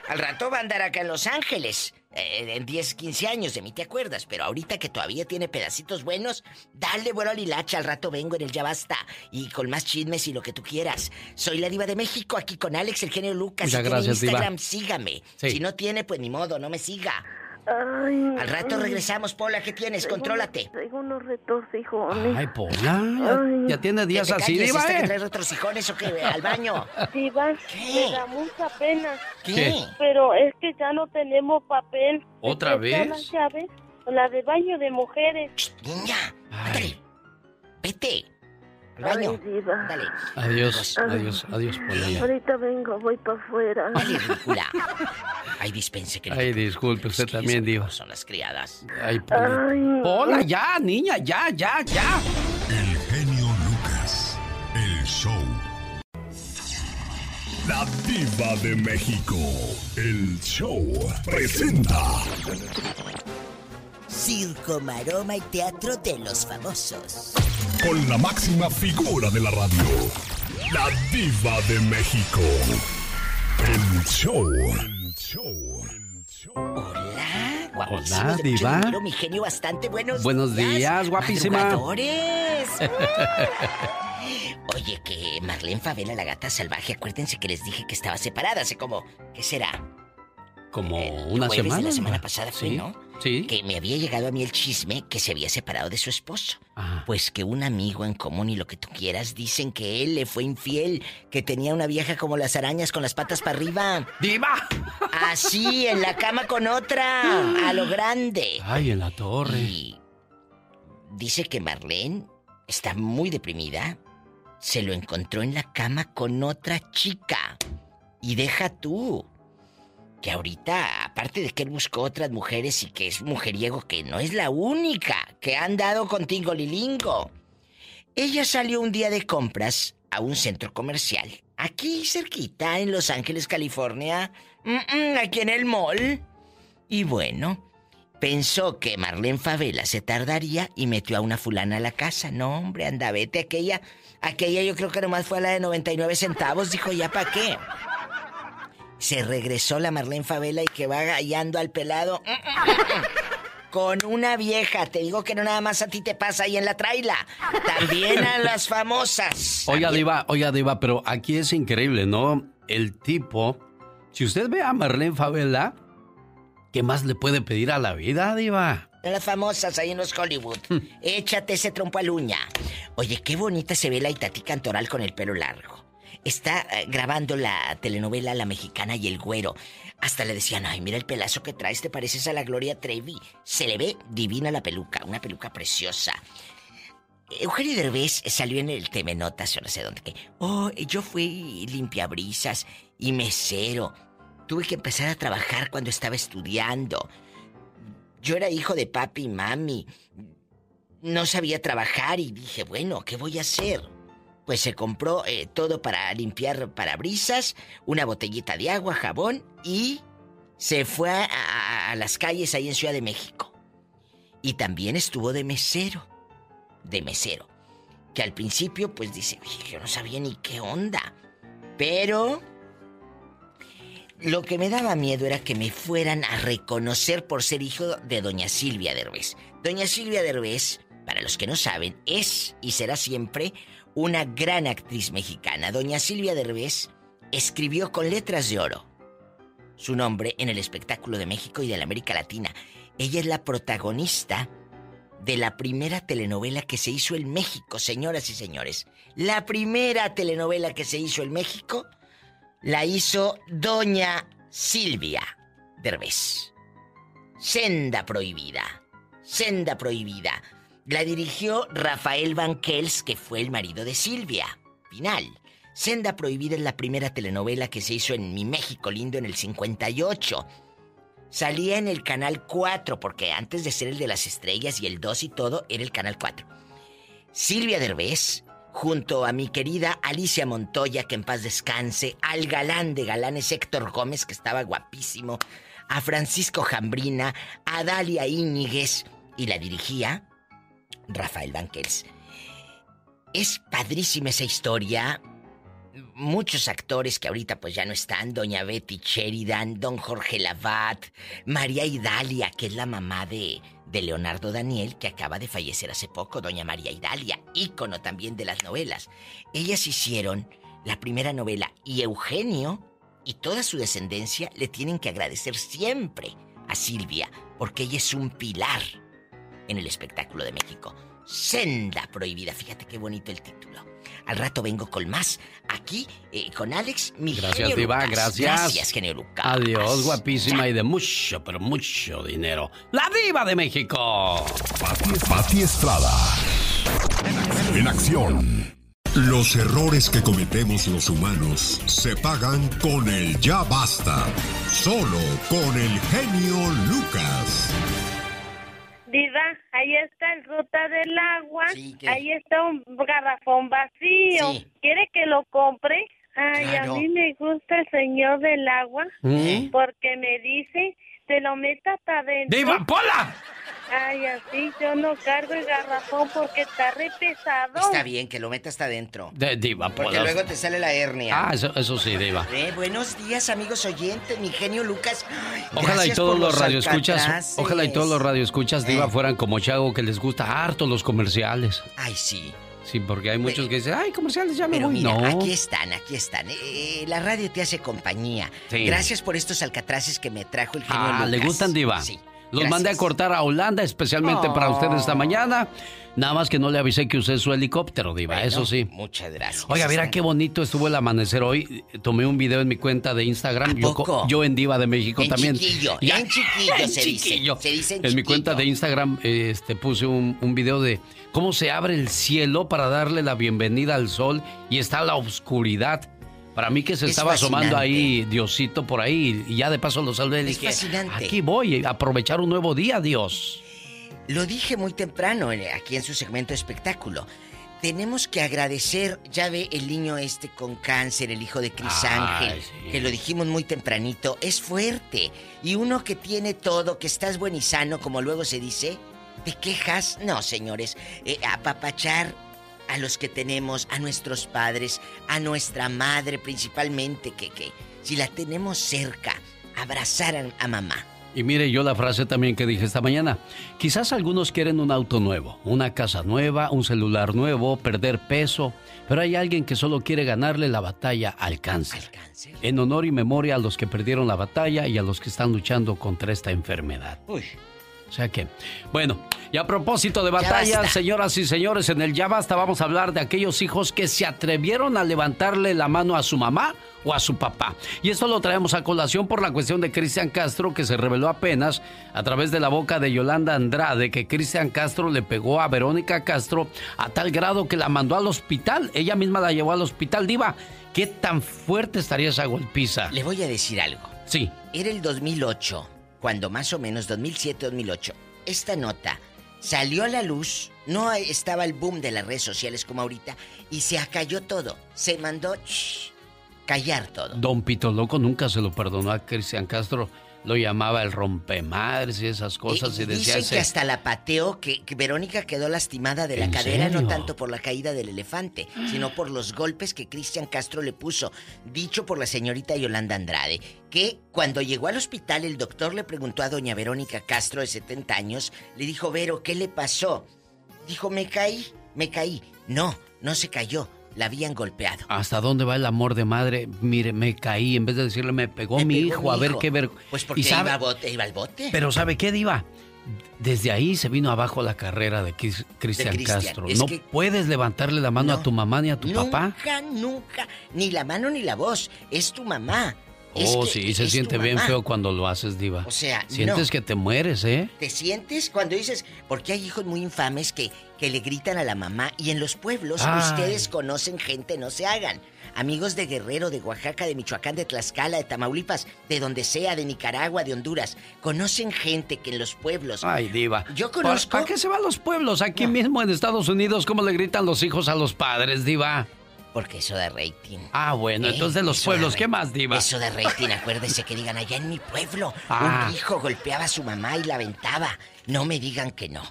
Al rato va a andar acá en Los Ángeles. Eh, en 10, 15 años de mí te acuerdas. Pero ahorita que todavía tiene pedacitos buenos, dale bueno al hilache. Al rato vengo en el Ya Basta. Y con más chismes y lo que tú quieras. Soy la Diva de México, aquí con Alex, el genio Lucas. Muchas si gracias, tiene Diva. Instagram, sígame. Sí. Si no tiene, pues ni modo, no me siga. Al rato regresamos, Pola. ¿Qué tienes? Contrólate. Tengo unos retorcijones. Ay, Pola, ya, ya tiene días ¿Que te así, Diva, que ¿eh? trae retorcijones o qué? ¿Al baño? Diva, ¿Qué? me da mucha pena. ¿Qué? Pero es que ya no tenemos papel. ¿Otra ¿Me prestan vez? las llaves? La de baño de mujeres. Niña, vete. Al baño. Ay, diva. Dale. Adiós, adiós, adiós, Pola. ya. Ahorita vengo, voy para afuera. Dale, ridícula. Ay, dispense que Ay, disculpe, usted también, Diva. son las criadas. Ay, Pola. Pola, ya, niña, ya, ya, ya. El genio Lucas. El show. La diva de México. El show presenta. Circo, maroma y teatro de los famosos. Con la máxima figura de la radio. La diva de México. El show. El show. Guapísimo, Hola, de mucho diva. mi genio bastante buenos Buenos días, guapísima. madrugadores. Oye, que Marlene Favela, la gata salvaje, acuérdense que les dije que estaba separada hace como, ¿qué será? Como una Jueves semana. de la semana pasada fue, Sí, ¿no? Sí. Que me había llegado a mí el chisme que se había separado de su esposo. Pues que un amigo en común y lo que tú quieras dicen que él le fue infiel, que tenía una vieja como las arañas con las patas para arriba. ¡Diva! Así, en la cama con otra, a lo grande. Ay, en la torre. Y dice que Marlene está muy deprimida. Se lo encontró en la cama con otra chica. Y deja tú. Que ahorita, aparte de que él buscó otras mujeres y que es mujeriego, que no es la única que ha andado contigo, Lilingo. Ella salió un día de compras a un centro comercial. Aquí cerquita, en Los Ángeles, California. Aquí en el mall. Y bueno, pensó que Marlene Favela se tardaría y metió a una fulana a la casa. No, hombre, anda, vete. Aquella, aquella yo creo que nomás fue a la de 99 centavos. Dijo, ¿ya para qué? Se regresó la Marlene Favela y que va hallando al pelado. Con una vieja. Te digo que no nada más a ti te pasa ahí en la traila. También a las famosas. Oiga, Diva, oiga, Diva, pero aquí es increíble, ¿no? El tipo, si usted ve a Marlene Favela, ¿qué más le puede pedir a la vida, Diva? A las famosas ahí en los Hollywood. Échate ese trompo a uña. Oye, qué bonita se ve la Itatí Cantoral con el pelo largo. Está eh, grabando la telenovela La Mexicana y el Güero. Hasta le decían, ay, mira el pelazo que traes, te pareces a la Gloria Trevi. Se le ve divina la peluca, una peluca preciosa. Eugenio Derbez salió en el Temenotas, yo no sé dónde, que, oh, yo fui limpiabrisas y mesero. Tuve que empezar a trabajar cuando estaba estudiando. Yo era hijo de papi y mami. No sabía trabajar y dije, bueno, ¿qué voy a hacer? Pues se compró eh, todo para limpiar parabrisas, una botellita de agua, jabón y se fue a, a- las calles ahí en Ciudad de México. Y también estuvo de mesero. De mesero. Que al principio pues dice, yo no sabía ni qué onda. Pero lo que me daba miedo era que me fueran a reconocer por ser hijo de doña Silvia Derbez. Doña Silvia Derbez, para los que no saben, es y será siempre una gran actriz mexicana. Doña Silvia Derbez escribió con letras de oro su nombre en el espectáculo de México y de la América Latina. Ella es la protagonista de la primera telenovela que se hizo en México, señoras y señores. La primera telenovela que se hizo en México la hizo Doña Silvia Derbez. Senda Prohibida. Senda Prohibida. La dirigió Rafael Banquels, que fue el marido de Silvia. Final. Senda Prohibida es la primera telenovela que se hizo en mi México lindo en el 58. Salía en el canal 4, porque antes de ser el de las estrellas y el 2 y todo, era el canal 4. Silvia Derbez, junto a mi querida Alicia Montoya, que en paz descanse, al galán de galanes Héctor Gómez, que estaba guapísimo, a Francisco Jambrina, a Dalia Íñiguez, y la dirigía Rafael Banquels. Es padrísima esa historia. Muchos actores que ahorita pues ya no están, doña Betty Sheridan, don Jorge Lavat, María Idalia, que es la mamá de, de Leonardo Daniel, que acaba de fallecer hace poco, doña María Idalia, ícono también de las novelas. Ellas hicieron la primera novela y Eugenio y toda su descendencia le tienen que agradecer siempre a Silvia porque ella es un pilar en el espectáculo de México. Senda prohibida. Fíjate qué bonito el título. Al rato vengo con más aquí eh, con Alex, mi Gracias, genio Diva, Lucas. gracias. Gracias, genio Lucas. Adiós, guapísima y de mucho, pero mucho dinero. ¡La Diva de México! Pati Estrada. En acción. Los errores que cometemos los humanos se pagan con el ya basta. Solo con el genio Lucas. Diva, ahí está el ruta del agua. ¿qué? ahí está un garrafón vacío. Sí. ¿Quiere que lo compre? Ay, Claro. a mí me gusta el señor del agua ¿Mm? porque me dice, te lo metas adentro. ¡Diva, Pola! Ay, así yo no cargo el garrafón porque está re pesado. Está bien, que lo metas hasta adentro. De Diva, Porque luego te sale la hernia. Ah, eso, eso sí, Diva. Eh, buenos días, amigos oyentes, mi genio Lucas. Ay, Ojalá y todos por los radioescuchas, ojalá y todos los radioescuchas Diva Eh. fueran como Chago que les gusta harto los comerciales. Ay, sí. Sí, porque hay muchos que dicen, ay, comerciales ya me Pero voy. mira, no. aquí están, aquí están. Eh, la radio te hace compañía. Sí. Gracias por estos alcatraces que me trajo el genio Ah, Lucas. ¿le gustan, Diva? Sí. Los gracias. mandé a cortar a Holanda especialmente para Oh. usted esta mañana. Nada más que no le avisé que usé su helicóptero, Diva, Bueno, eso sí. Muchas gracias. Oiga, mira qué bonito estuvo el amanecer hoy. Tomé un video en mi cuenta de Instagram. Yo, en Diva de México En también. chiquillo, Ya- en chiquillo en se dice, chiquillo. se dice en En mi cuenta de Instagram este, puse un, un video de cómo se abre el cielo para darle la bienvenida al sol y está la oscuridad. Para mí que se Es estaba asomando ahí Diosito por ahí y ya de paso lo saludé y Es dije, fascinante. aquí voy a aprovechar un nuevo día, Dios. Lo dije muy temprano en- aquí en su segmento espectáculo. Tenemos que agradecer, ya ve el niño este con cáncer, el hijo de Cris Ay, Ángel, sí. que lo dijimos muy tempranito, es fuerte. Y uno que tiene todo, que estás buen y sano, como luego se dice, ¿te quejas? No, señores, eh, apapachar a los que tenemos, a nuestros padres, a nuestra madre principalmente, que, que si la tenemos cerca, abrazar a, a mamá. Y mire yo la frase también que dije esta mañana. Quizás algunos quieren un auto nuevo, una casa nueva, un celular nuevo, perder peso, pero hay alguien que solo quiere ganarle la batalla al cáncer. En honor y memoria a los que perdieron la batalla y a los que están luchando contra esta enfermedad. Uy. O sea que, bueno, y a propósito de batallas, señoras y señores, en el Ya Basta vamos a hablar de aquellos hijos que se atrevieron a levantarle la mano a su mamá o a su papá. Y esto lo traemos a colación por la cuestión de Cristian Castro, que se reveló apenas a través de la boca de Yolanda Andrade, que Cristian Castro le pegó a Verónica Castro a tal grado que la mandó al hospital. Ella misma la llevó al hospital. Diva, ¿qué tan fuerte estaría esa golpiza? Le voy a decir algo. Sí. Era el 2008, cuando más o menos 2007-2008, esta nota salió a la luz, no estaba el boom de las redes sociales como ahorita, y se acalló todo. Se mandó shh, callar todo. Don Pito Loco nunca se lo perdonó a Cristian Castro. Lo llamaba el rompemadres y esas cosas. Y, Y decía dicen que hasta la pateó, que, que Verónica quedó lastimada de la ¿En cadera, no tanto por la caída del elefante, sino por los golpes que Cristian Castro le puso, dicho por la señorita Yolanda Andrade, que cuando llegó al hospital el doctor le preguntó a doña Verónica Castro de 70 años, le dijo, Vero, ¿qué le pasó? Dijo, me caí, me caí. No, no se cayó, la habían golpeado. ¿Hasta dónde va el amor de madre? Mire, me caí. En vez de decirle, me pegó Me mi pegó hijo, mi a ver qué ver. Pues porque Y sabe- iba, a bote, iba al bote. Pero ¿sabe qué, Diva? Desde ahí se vino abajo la carrera de Cris- Cristian. Castro. Es no que- puedes levantarle la mano No. a tu mamá ni a tu papá. Nunca, nunca, ni la mano ni la voz, es tu mamá. Es Oh, que sí, se siente bien feo cuando lo haces, Diva. O sea, Sientes no. que te mueres, ¿eh? ¿Te sientes cuando dices, porque hay hijos muy infames que, que le gritan a la mamá y en los pueblos Ay. ustedes conocen gente, no se hagan? Amigos de Guerrero, de Oaxaca, de Michoacán, de Tlaxcala, de Tamaulipas, de donde sea, de Nicaragua, de Honduras, conocen gente que en los pueblos... Ay, Diva. Yo ¿Para- conozco... ¿Para qué se van los pueblos? Aquí mismo en Estados Unidos, ¿cómo le gritan los hijos a los padres, Diva? Porque eso da rating. Ah, bueno, ¿Eh? entonces de los Eso pueblos, ¿qué más, Diva? Eso de rating, acuérdese que digan allá en mi pueblo. Ah. Un hijo golpeaba a su mamá y la aventaba. No me digan que no.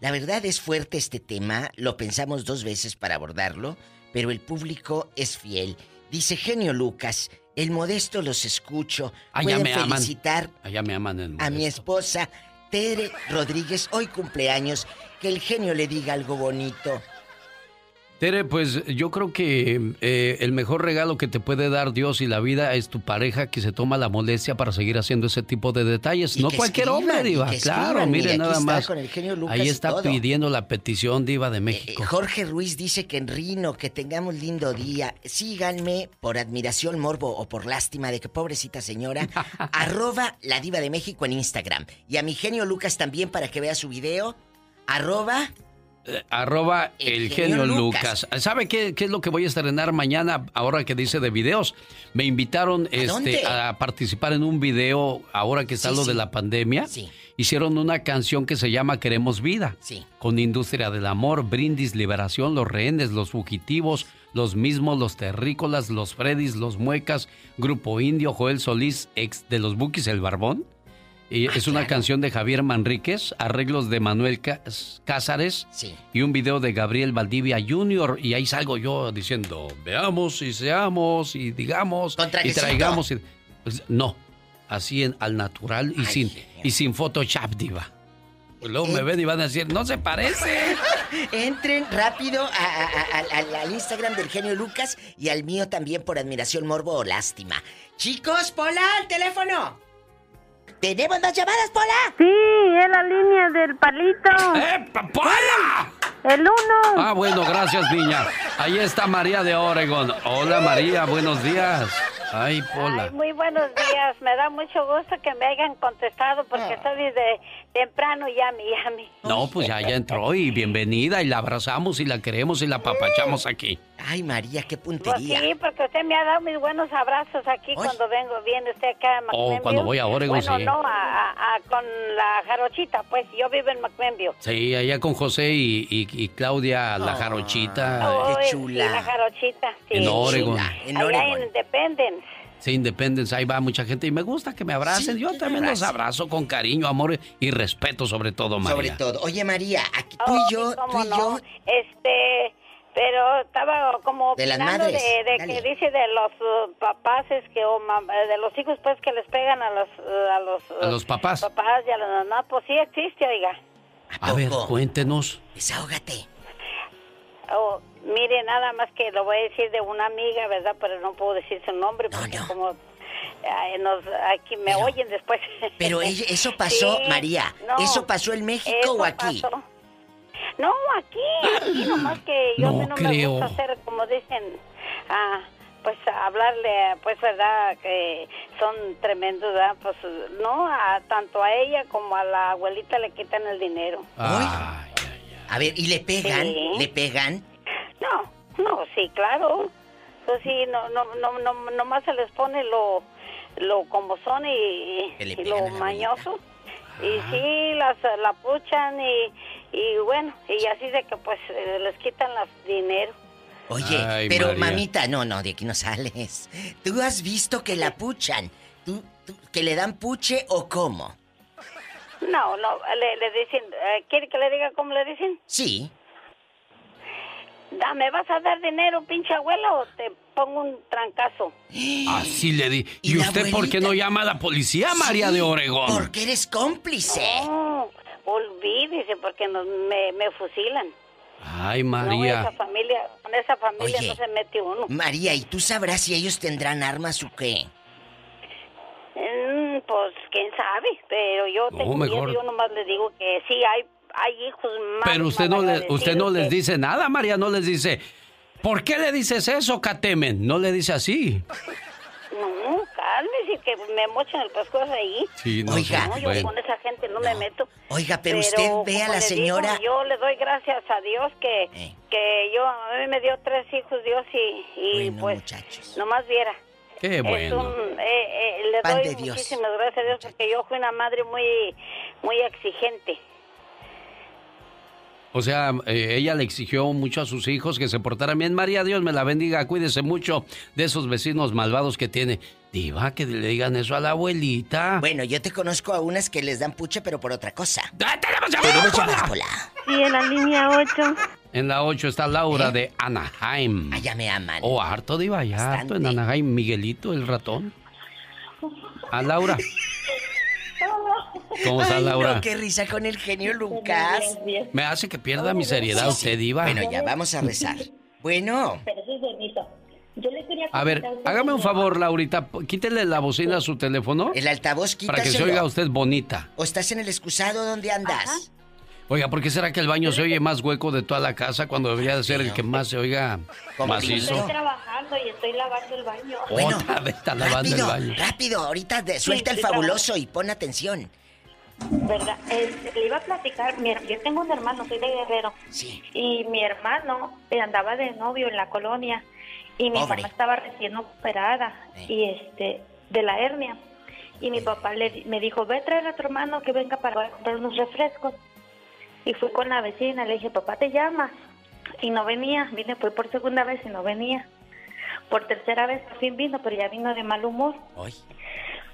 La verdad es fuerte este tema, lo pensamos dos veces para abordarlo, pero el público es fiel. Dice Genio Lucas, el modesto los escucho. Allá Pueden me aman. felicitar Allá me aman a mi esposa Tere Rodríguez, hoy cumpleaños. Que el genio le diga algo bonito. Tere, pues yo creo que eh, el mejor regalo que te puede dar Dios y la vida es tu pareja que se toma la molestia para seguir haciendo ese tipo de detalles. no cualquier hombre, Diva. Claro, mire nada más. Ahí está pidiendo la petición, Diva de México. Eh, Jorge Ruiz dice que en Rino, que tengamos lindo día. Síganme por admiración, morbo o por lástima de que pobrecita señora. arroba la Diva de México en Instagram. Y a mi genio Lucas también para que vea su video. Arroba eh, arroba el, genio, Lucas. ¿Sabe qué, qué, es lo que voy a estrenar mañana ahora que dice de videos? Me invitaron ¿A, este, a participar en un video ahora que está lo de la pandemia. Hicieron una canción que se llama Queremos Vida. Con Industria del Amor, Brindis, Liberación, Los Rehenes, Los Fugitivos, Los Mismos, Los Terrícolas, Los Freddys, Los Muecas, Grupo Indio, Joel Solís, ex de los Bukis, El Barbón. Y es una canción de Javier Manríquez, arreglos de Manuel Cázares y un video de Gabriel Valdivia Jr. Y ahí salgo yo diciendo, veamos y seamos y digamos y traigamos. Pues, no, así en, al natural y sin y sin Photoshop, diva. Pues luego me ven y van a decir, no se parece. Entren rápido al Instagram del genio Lucas y al mío también por admiración, morbo o lástima. Chicos, Pola, al teléfono. ¿Tenemos más llamadas, Pola? Sí, es la línea del palito. ¡Eh, Pola! El uno. Ah, bueno, gracias, niña. Ahí está María de Oregon. Hola, María, buenos días. Ay, Pola. muy buenos días. Me da mucho gusto que me hayan contestado porque ah. estoy desde temprano ya, mi Yami. No, pues ya, ya entró y bienvenida y la abrazamos y la queremos y la apapachamos aquí. Ay, María, qué puntería. Pues sí, porque usted me ha dado mis buenos abrazos aquí cuando vengo. Viene usted acá a Oh, cuando voy a Oregon, bueno, sí. no, a, con la jarochita, pues yo vivo en McMenville. Sí, allá con José y, Claudia, la jarochita. Oh, qué chula. la jarochita, sí. En Oregon. En Allá en Independence. Sí, Independence, ahí va mucha gente y me gusta que me abracen. Yo también los abrazo. con cariño, amor y respeto sobre todo, María. Sobre todo. Oye, María, aquí tú y yo, tú y yo... Este, pero estaba como de las madres. de, que dice de los uh, papás es que o de los hijos pues que les pegan a los uh, a los a los papás papás y a las mamás. Pues sí existe oiga. A, ver cuéntenos. Desahógate oh, mire nada más que lo voy a decir de una amiga verdad pero no puedo decir su nombre porque como nos, aquí me oyen después. pero eso pasó María. eso pasó en México o aquí no, aquí, aquí nomás que yo no, creo. me gusta hacer, como dicen, ah, pues hablarle, pues verdad, que son tremendos, ¿verdad? Pues no, a, tanto a ella como a la abuelita le quitan el dinero. A ver, ¿y le pegan? ¿Le pegan? No, no, sí, claro. Pues sí, no, no, no, no, nomás se les pone lo, lo como son y, y lo mañoso. Y sí, las, la puchan y y bueno, y así de que pues eh, les quitan el dinero. Oye, pero mamita, no, no, de aquí no sales. ¿Tú has visto que la puchan? ¿Tú, que le dan puche o cómo? No, no, le, dicen, eh, ¿quiere que le diga cómo le dicen? Sí. ¿me vas a dar dinero, pinche abuelo, o te pongo un trancazo? Así le di. ¿Y, usted por qué no llama a la policía, María de Oregón? Porque eres cómplice. No, olvídese porque nos, me, me fusilan. Ay, María. esa familia, con esa familia no se mete uno. María, ¿y tú sabrás si ellos tendrán armas o qué? Pues quién sabe, pero yo tengo mejor. yo nomás le digo que sí hay hay hijos más. Pero usted no le, usted no les dice nada, María, no les dice. ¿Por qué le dices eso, Catemen? No le dice así. No, cálmese, que me mochan el pescuezo ahí. Sí, no, Oiga, no, yo con esa gente no, me meto. Oiga, pero, usted ve a la señora. yo le doy gracias a Dios que, eh. que yo, a mí me dio tres hijos Dios y, y pues, muchachos. nomás viera. Qué bueno. Eh, eh, le doy muchísimas gracias a Dios porque yo fui una madre muy, muy exigente. O sea, eh, ella le exigió mucho a sus hijos que se portaran bien. María, Dios me la bendiga. Cuídese mucho de esos vecinos malvados que tiene. Diva, que le digan eso a la abuelita. Bueno, yo te conozco a unas que les dan puche, pero por otra cosa. ¡Ah, ¡Tenemos llamada, Sí, en la línea 8. En la 8 está Laura ¿Eh? de Anaheim. Allá me aman. Oh, harto, Diva, ya harto en Anaheim. Miguelito, el ratón. A Laura. ¿Cómo está, Laura? qué risa con el genio Lucas. Me hace que pierda mi seriedad usted, Diva. Bueno, ya, vamos a rezar. Bueno. Yo le quería A ver, hágame un favor. Laurita. Quítele la bocina a su teléfono. El altavoz, Para que se quítaselo. oiga usted bonita. ¿O estás en el excusado? ¿Dónde andas? Oiga, ¿por qué será que el baño se oye más hueco de toda la casa cuando debería de ser el que más se oiga macizo? Estoy trabajando y estoy lavando el baño. Otra vez está lavando el Rápido, baño. rápido. Ahorita de- suelta el estoy fabuloso y pon atención. ¿Verdad? Este, le iba a platicar, mi yo tengo un hermano, soy de Guerrero. Sí. Y mi hermano eh, andaba de novio en la colonia y mi Pobre. mamá estaba recién operada y este de la hernia. Y mi papá le, me dijo, ve a traer a tu hermano que venga para comprar unos refrescos. Y fui con la vecina, le dije, papá te llama. Y no venía, vine fue por segunda vez y no venía. Por tercera vez por fin vino, pero ya vino de mal humor.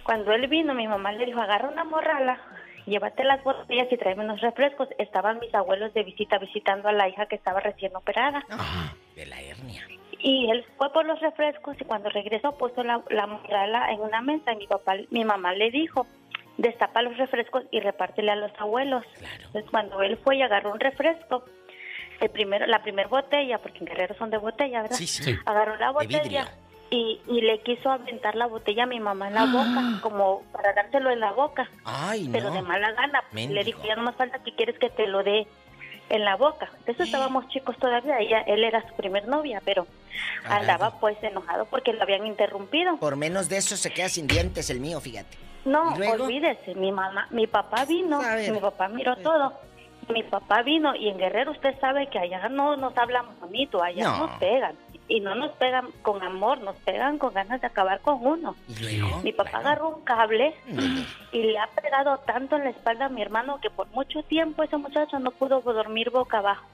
Cuando él vino, mi mamá le dijo, agarra una morrala, llévate las botellas y tráeme unos refrescos. Estaban mis abuelos de visita visitando a la hija que estaba recién operada. De la hernia. Y él fue por los refrescos y cuando regresó puso la, la morrala en una mesa y mi papá, mi mamá le dijo, destapa los refrescos y repártele a los abuelos. Entonces cuando él fue y agarró un refresco, el primero, la primera botella, porque en Guerrero son de botella, ¿verdad? Sí, sí. Agarró la De botella y, y le quiso aventar la botella a mi mamá en la boca, como para dárselo en la boca. Ay, Pero no. de mala gana. Le dijo, ya no más falta que quieres que te lo dé en la boca. Entonces estábamos chicos todavía, ella, él era su primer novia, pero andaba pues enojado porque lo habían interrumpido. Por menos de eso se queda sin dientes el mío, fíjate. No, olvídese, mi mamá, mi papá vino, mi papá miró todo. Mi papá vino y en Guerrero usted sabe que allá no nos hablan bonito, allá No. nos pegan. Y no nos pegan con amor, nos pegan con ganas de acabar con uno. Mi papá agarró un cable y le ha pegado tanto en la espalda a mi hermano que por mucho tiempo ese muchacho no pudo dormir boca abajo,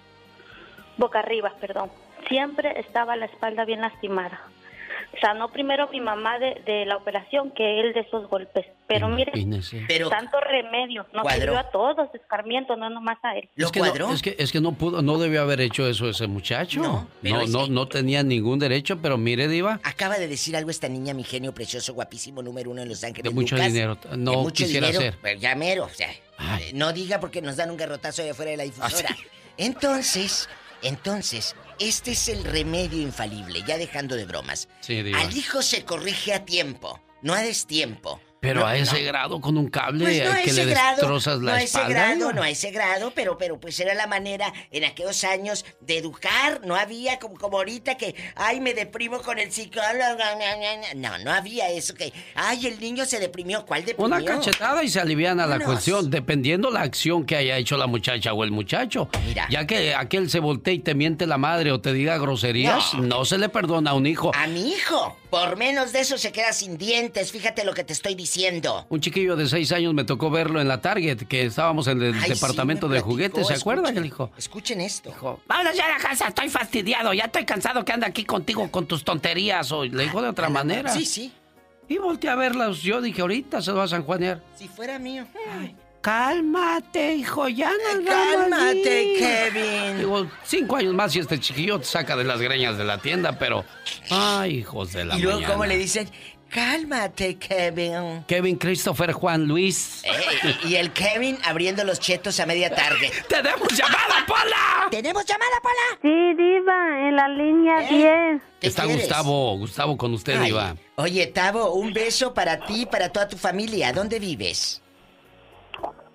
boca arriba, perdón. Siempre estaba la espalda bien lastimada. Sanó primero mi mamá de, de la operación que él de esos golpes. Pero mire, Imagínese. tanto remedio, nos Cuadró. sirvió a todos, escarmiento, no nomás a él. es que No, es, que, es que no pudo, no debió haber hecho eso ese muchacho. No, pero no, no, que- no tenía ningún derecho, pero mire, Diva, Acaba de decir algo esta niña, mi genio precioso, guapísimo, número uno en Los Ángeles. de mucho Lucas. dinero. De No mucho quisiera dinero, pero ya mero, o sea, eh, no diga porque nos dan un garrotazo allá afuera de la difusora. Entonces, entonces, este es el remedio infalible, ya dejando de bromas. Sí. Al hijo se corrige a tiempo, no a destiempo. Pero No, a ese no. grado con un cable Pues no que le grado, destrozas la no a ese espalda. grado, no a ese grado, pero, pero pues era la manera en aquellos años de educar, no había como, como ahorita que, ay, me deprimo con el psicólogo, no, no había eso que, ay, el niño se deprimió, ¿cuál deprimió? Una cachetada y se aliviana la Vámonos. cuestión, dependiendo la acción que haya hecho la muchacha o el muchacho. Ya que aquel se voltee y te miente la madre o te diga groserías, No. no, se le perdona a un hijo. A mi hijo, por menos de eso se queda sin dientes, fíjate lo que te estoy diciendo. Un chiquillo de seis años me tocó verlo en la Target, que estábamos en el Ay, sí, departamento me de platicó, juguetes, ¿se acuerda? escuchen, Que dijo, Escuchen esto. vámonos ya a la casa, estoy fastidiado, ya estoy cansado que anda aquí contigo con tus tonterías. O le dijo de otra manera. Sí, sí. Y volteé a verlas, yo dije, ahorita se va a San Juanear. Si fuera mío. Cálmate, hijo, ya no Cálmate, Kevin. Digo, cinco años más y este chiquillo te saca de las greñas de la tienda, pero... Ay, hijos de la Y luego, mañana. ¿cómo le dicen? Cálmate, Kevin. Kevin Christopher Juan Luis. Eh, y el Kevin abriendo los chetos a media tarde. ¡Tenemos llamada, Pola! ¿Tenemos llamada, Pola? Sí, Diva, en la línea 10. Está quieres? Gustavo, Gustavo con usted, Ay, Iba. Oye, Tavo, un beso para ti y para toda tu familia. ¿Dónde vives?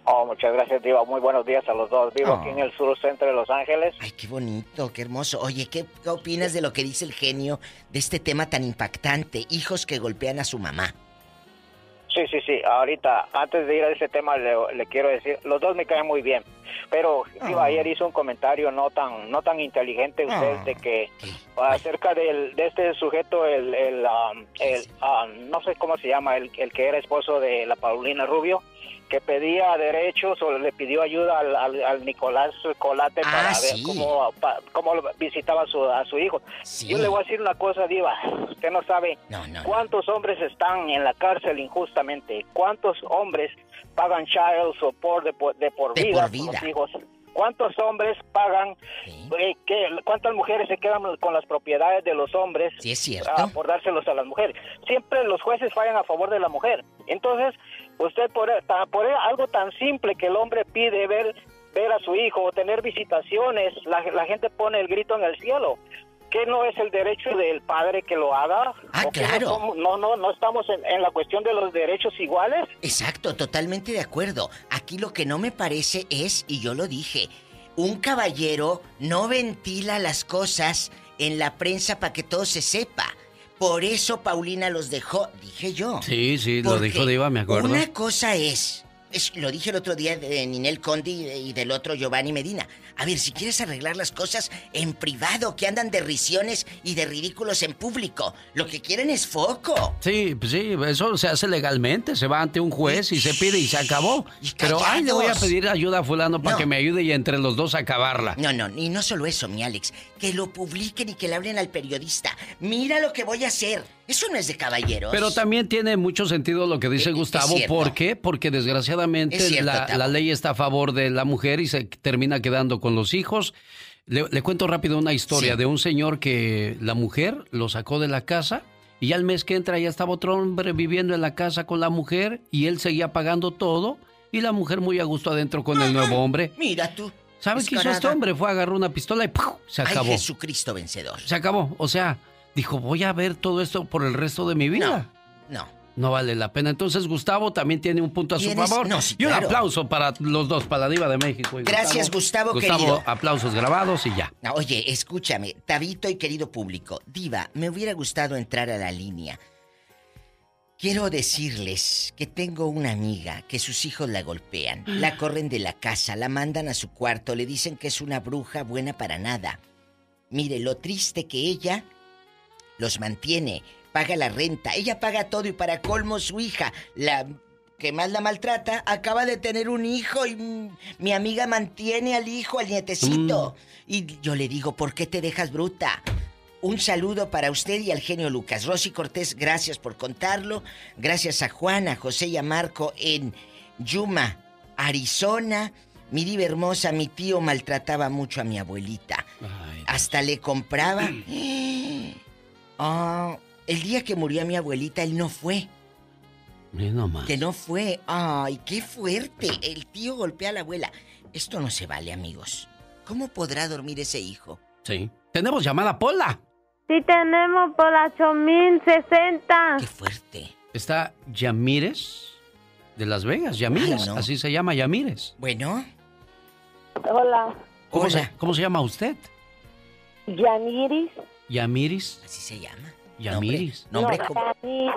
Oh, muchas gracias, Diva. Muy buenos días a los dos. Vivo Oh. aquí en el sur centro de Los Ángeles. Ay, qué bonito, qué hermoso. Oye, ¿qué, qué opinas de lo que dice el genio de este tema tan impactante? Hijos que golpean a su mamá. Sí, sí, sí. Ahorita, antes de ir a ese tema, le, le quiero decir, los dos me caen muy bien. Pero, Diva, Ah. ayer hizo un comentario no tan no tan inteligente usted Ah. de que acerca del, de este sujeto, el, el, um, el, um, no sé cómo se llama, el, el que era esposo de la Paulina Rubio, que pedía derechos o le pidió ayuda al, al- al Nicolás Colate Ah, para ver sí. cómo, pa- cómo visitaba a su, a su hijo. Yo le voy a decir una cosa, Diva. Usted no sabe cuántos hombres están en la cárcel injustamente. ¿Cuántos hombres pagan child support de por, de por De vida por por los vida. hijos? ¿Cuántos hombres pagan? eh, qué- ¿Cuántas mujeres se quedan con las propiedades de los hombres? Sí, es cierto. ah, por dárselos a las mujeres. Siempre los jueces fallan a favor de la mujer. Entonces, usted por, por algo tan simple que el hombre pide ver ver a su hijo o tener visitaciones, la, la gente pone el grito en el cielo. ¿qué no es el derecho del padre que lo haga? Ah, ¿O qué no claro. No, no, no estamos en, en la cuestión de los derechos iguales. Exacto, totalmente de acuerdo. Aquí lo que no me parece es, y yo lo dije, un caballero no ventila las cosas en la prensa para que todo se sepa. Por eso Paulina los dejó, dije yo. Sí, sí, lo dijo Diva, me acuerdo. Una cosa es, es- lo dije el otro día de Ninel Conde y, de- y del otro Giovanni Medina. A ver, si quieres arreglar las cosas en privado, que andan de risiones y de ridículos en público, lo que quieren es foco. Sí, pues sí, eso se hace legalmente, se va ante un juez y se pide y se acabó. Pero, ay, le voy a pedir ayuda a fulano para No. que me ayude y entre los dos acabarla. No, no, y no solo eso, mi Alex, que lo publiquen y que le hablen al periodista. Mira lo que voy a hacer. Eso no es de caballeros. Pero también tiene mucho sentido lo que dice Gustavo. cierto. ¿Por qué? Porque desgraciadamente cierto, la, ley está a favor de la mujer y se termina quedando con los hijos. Le, le cuento rápido una historia Sí. de un señor que la mujer lo sacó de la casa y al mes que entra ya estaba otro hombre viviendo en la casa con la mujer y él seguía pagando todo y la mujer muy a gusto adentro con el nuevo hombre. Mira tú. ¿Sabe qué hizo este hombre? Fue a agarrar una pistola y ¡pum! se Ay, acabó. Jesucristo vencedor. Se acabó. O sea, dijo, voy a ver todo esto por el resto de mi vida. No. No vale la pena. Entonces Gustavo también tiene un punto a su favor. No, sí, y un claro. aplauso para los dos, para la diva de México. y Gracias, Gustavo, Gustavo, querido. aplausos grabados y ya. Oye, escúchame, Tabito y querido público, Diva, me hubiera gustado entrar a la línea. Quiero decirles que tengo una amiga que sus hijos la golpean, la corren de la casa, la mandan a su cuarto, le dicen que es una bruja buena para nada. Mire, lo triste que ella los mantiene, paga la renta, ella paga todo y para colmo su hija, la que más la maltrata, acaba de tener un hijo y mm, mi amiga mantiene al hijo, al nietecito. Y yo le digo, ¿por qué te dejas bruta? Un saludo para usted y al genio Lucas. Rosy Cortés, gracias por contarlo. Gracias a Juan, a José y a Marco en Yuma, Arizona. Mi diva hermosa, mi tío maltrataba mucho a mi abuelita. Hasta le compraba. Ah, el día que murió mi abuelita, él no fue. Mira nomás. Que no fue. Ay, qué fuerte. El tío golpea a la abuela. Esto no se vale, amigos. ¿Cómo podrá dormir ese hijo? Sí. Tenemos llamada Pola. Sí tenemos por la 8060. Qué fuerte. Está Yamírez de Las Vegas. Yamírez. Ay, no. Así se llama Yamírez. Bueno. Hola. ¿Cómo, Se, ¿Cómo se llama usted? Yaniris. Así Yamiris. Pues se llama. Yamiris. Nombre No, como. Yaniris.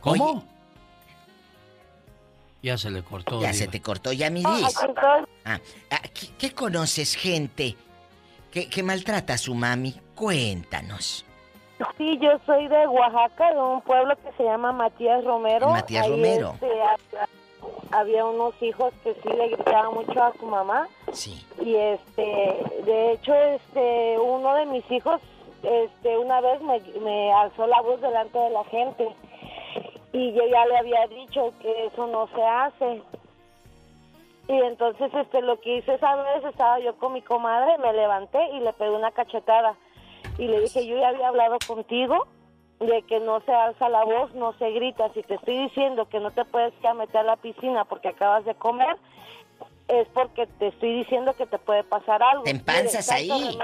¿Cómo? Ya se le cortó. Ya Diva. se te cortó, ya mi Ah. Ah, ah, ¿qué, qué conoces, gente que, que maltrata a su mami? Cuéntanos. Sí, yo soy de Oaxaca, de un pueblo que se llama Matías Romero. Matías Ahí, Romero. este, había, había unos hijos que sí le gritaban mucho a su mamá. Sí. Y este, de hecho, este, uno de mis hijos, este, una vez me, me alzó la voz delante de la gente. Y yo ya le había dicho que eso no se hace. Y entonces, este, lo que hice esa vez, estaba yo con mi comadre, me levanté y le pegué una cachetada. Y le dije, yo ya había hablado contigo de que no se alza la voz, no se grita. Si te estoy diciendo que no te puedes ir a meter a la piscina porque acabas de comer, es porque te estoy diciendo que te puede pasar algo. Te empanzas ahí. remedio.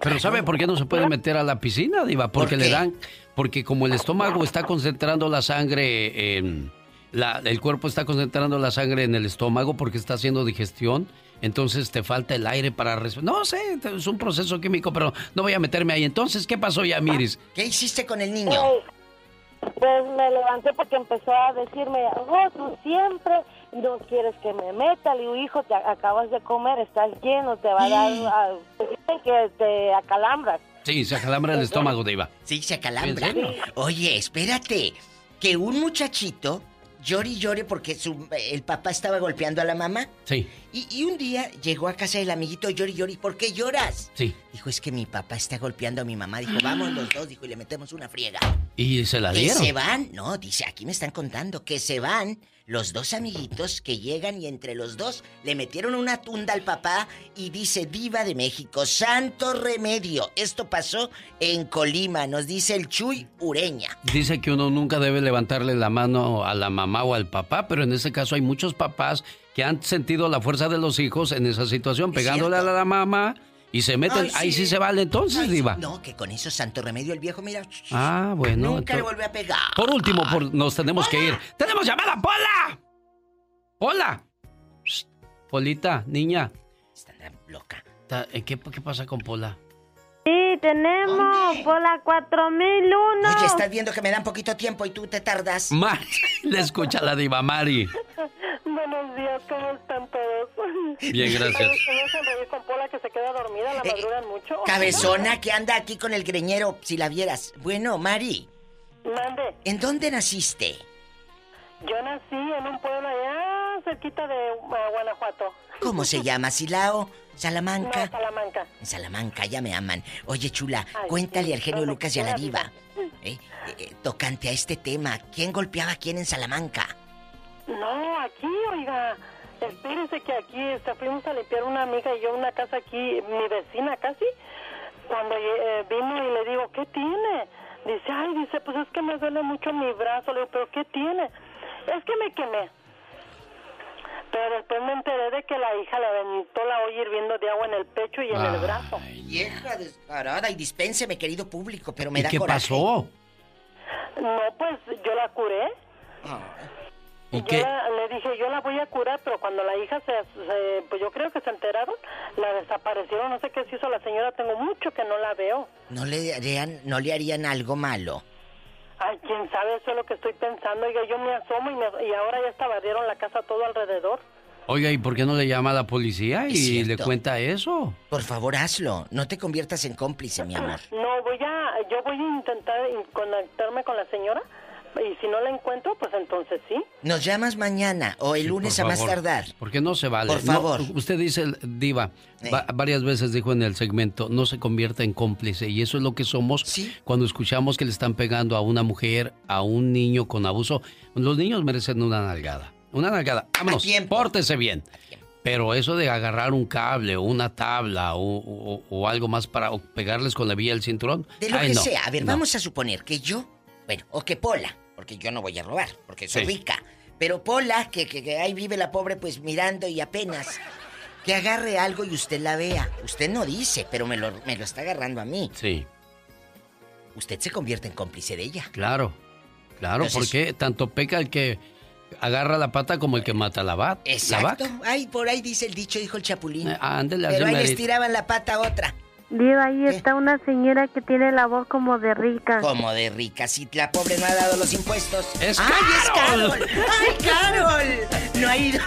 Pero ¿sabe por qué no se puede meter a la piscina, Diva? Porque ¿Por le dan, porque como el estómago está concentrando la sangre en la, el cuerpo está concentrando la sangre en el estómago porque está haciendo digestión, entonces te falta el aire para respirar. No sé, es un proceso químico, pero no voy a meterme ahí. Entonces, ¿qué pasó ya, Miris? ¿Qué hiciste con el niño? Pues, pues me levanté porque empezó a decirme, oh, tú siempre no quieres que me meta. Le digo, hijo, te acabas de comer, estás lleno, te va a dar, ah, te dicen que te acalambras. Sí, se acalambra el estómago, Diva. Sí, se acalambra. Oye, espérate. Que un muchachito llore y llore porque su, el papá estaba golpeando a la mamá. Sí, Y, y un día llegó a casa del amiguito llori llori. ¿Por qué lloras? sí. Dijo, es que mi papá está golpeando a mi mamá. Dijo, vamos los dos. Dijo, y le metemos una friega. Y se la Que dieron. se van. No, dice, aquí me están contando que se van los dos amiguitos que llegan y entre los dos le metieron una tunda al papá y dice Diva de México, santo remedio. Esto pasó en Colima, nos dice el Chuy Ureña. Dice que uno nunca debe levantarle la mano a la mamá o al papá, pero en este caso hay muchos papás que han sentido la fuerza de los hijos en esa situación, pegándole a la mamá Y se meten, ahí sí se vale entonces, Diva. No, que con eso santo remedio el viejo, mira. Ah, bueno. Nunca le vuelve a pegar. Por último, por- nos tenemos que ir. ¡Tenemos llamada, Pola! ¡Pola! Polita, niña. Está loca. ¿eh, ¿Qué, ¿Qué pasa con Pola? Sí, tenemos por la 4001. Oye, estás viendo que me dan poquito tiempo y tú te tardas. Mari, le escucha la diva Mari. Buenos días, ¿cómo están todos? Bien, gracias. ¿Sabes que me hacen reír con Pola que se queda dormida? ¿La madrugan mucho? Eh, Cabezona que anda aquí con el greñero, si la vieras. Bueno, Mari, Mande. ¿en dónde naciste? Yo nací en un pueblo allá cerquita de uh, Guanajuato. ¿Cómo se llama? ¿Silao? ¿Salamanca? No, Salamanca. En Salamanca, ya me aman. Oye, chula, Ay, cuéntale sí, al genio Lucas y a la diva. ¿eh? Eh, eh, tocante a este tema, ¿quién golpeaba a quién en Salamanca? No, aquí, oiga. Espérese que aquí este, fuimos a limpiar una amiga y yo una casa aquí, mi vecina casi. Cuando eh, vino y le digo, ¿qué tiene? Dice, ay, dice, pues es que me duele mucho mi brazo. Le digo, ¿pero qué tiene? Es que me quemé. Pero después me enteré de que la hija le aventó la olla hirviendo de agua en el pecho y en el brazo. Vieja descarada y dispénseme, querido público, pero me ¿Y da qué coraje. pasó? No, pues yo la curé. ¿Y Yo qué? la- le dije, yo la voy a curar, pero cuando la hija se, se- pues yo creo que se enteraron, la desaparecieron, no sé qué se hizo la señora, tengo mucho que no la veo. ¿No le harían, no le harían algo malo? Ay, quién sabe, eso es lo que estoy pensando. Oiga, yo me asomo y, me- y ahora ya hasta barrieron la casa todo alrededor. Oiga, ¿y por qué no le llama a la policía y le cuenta eso? Por favor, hazlo. No te conviertas en cómplice, mi amor. No, voy a, yo voy a intentar in- conectarme con la señora y si no la encuentro, pues entonces sí. Nos llamas mañana o el lunes a más tardar. Porque no se vale. Por No, favor. usted dice, Diva, va- varias veces dijo en el segmento, no se convierta en cómplice. Y eso es lo que somos cuando escuchamos que le están pegando a una mujer, a un niño con abuso. Los niños merecen una nalgada. Una nalgada. Vámonos, pórtese bien. Pero eso de agarrar un cable o una tabla o, o- o algo más para o pegarles con la vía del cinturón. De lo ay, que no, sea. A ver, no. vamos a suponer que yo, bueno, o que Pola, porque yo no voy a robar, porque soy Sí. rica. Pero Pola, que, que- que ahí vive la pobre, pues mirando y apenas. Que agarre algo y usted la vea. Usted no dice, pero me lo, me lo está agarrando a mí. Sí, Usted se convierte en cómplice de ella. claro. Claro, Entonces- porque tanto peca el que agarra la pata como el que mata la, va- la Exacto. vaca. Ay, por ahí dice el dicho, dijo el chapulín. Eh, ándele, pero ahí les tiraban la pata a otra. Diva, ahí está una señora que tiene la voz como de rica. Como de rica, si la pobre no ha dado los impuestos. ¡Es ¡Ay, es Carol! Carol! ¡Ay, Carol! No ha ido.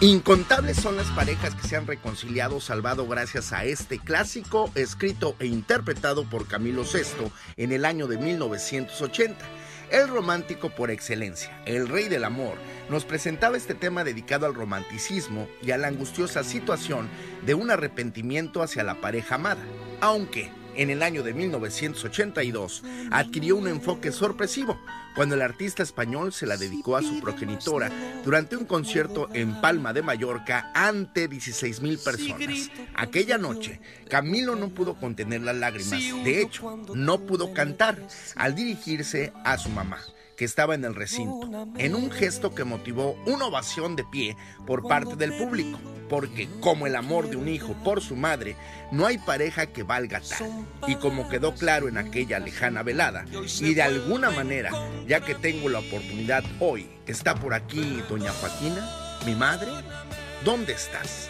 Incontables son las parejas que se han reconciliado o salvado gracias a este clásico escrito e interpretado por Camilo VI en el año de 1980. El romántico por excelencia, el rey del amor, nos presentaba este tema dedicado al romanticismo y a la angustiosa situación de un arrepentimiento hacia la pareja amada, aunque en el año de 1982 adquirió un enfoque sorpresivo cuando el artista español se la dedicó a su progenitora durante un concierto en Palma de Mallorca ante 16 mil personas. Aquella noche, Camilo no pudo contener las lágrimas, de hecho, no pudo cantar al dirigirse a su mamá que estaba en el recinto, en un gesto que motivó una ovación de pie por parte del público, porque como el amor de un hijo por su madre, no hay pareja que valga tal. Y como quedó claro en aquella lejana velada, y de alguna manera, ya que tengo la oportunidad hoy, está por aquí doña Joaquina, mi madre, ¿dónde estás?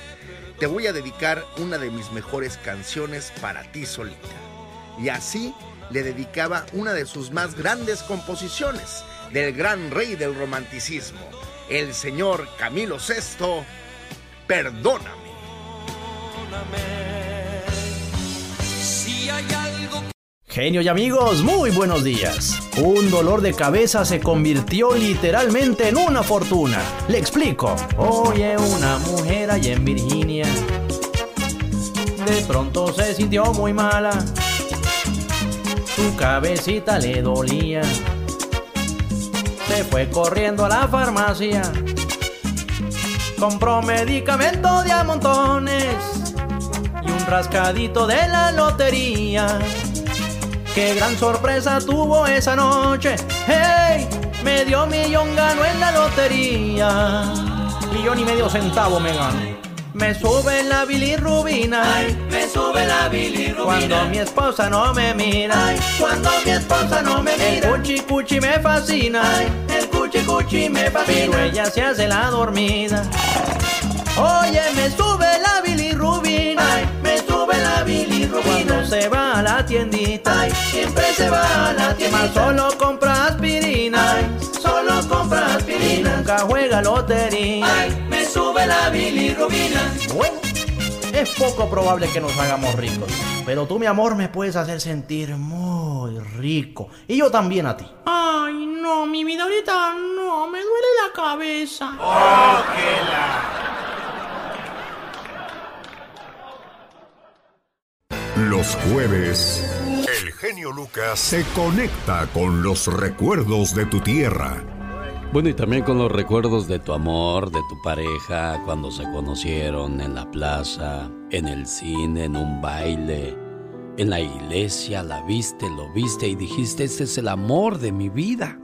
Te voy a dedicar una de mis mejores canciones para ti solita. Y así le dedicaba una de sus más grandes composiciones del gran rey del romanticismo, el señor Camilo VI, Perdóname. Si Genio y amigos, muy buenos días. Un dolor de cabeza se convirtió literalmente en una fortuna. Le explico. Oye, una mujer allá en Virginia. De pronto se sintió muy mala. Su cabecita le dolía. Se fue corriendo a la farmacia. Compró medicamento de a montones. Y un rascadito de la lotería. Qué gran sorpresa tuvo esa noche. ¡Hey! Medio millón ganó en la lotería. y medio centavo me gano. Me sube la bilirrubina. Ay, me sube la bilirrubina. Cuando mi esposa no me mira. Ay, cuando mi esposa no me mira. El cuchi cuchi me fascina. Ay, el cuchi cuchi me fascina. Pero ella se hace la dormida. Oye, me sube la bilirrubina. Ay, me sube la bilirrubina. Cuando se va a la tiendita. Ay, siempre se va a la tiendita. Solo compra aspirina. Ay, solo compra aspirina. Y nunca juega lotería. Ay, me sube la bilirrubina. Bueno, es poco probable que nos hagamos ricos. Pero tú, mi amor, me puedes hacer sentir muy rico. Y yo también a ti. Ay, no, mi vida ahorita no, me duele la cabeza. ¡Oh, qué la... Los jueves, el genio Lucas se conecta con los recuerdos de tu tierra. Bueno, y también con los recuerdos de tu amor, de tu pareja, cuando se conocieron en la plaza, en el cine, en un baile, en la iglesia, la viste, lo viste y dijiste, este es el amor de mi vida.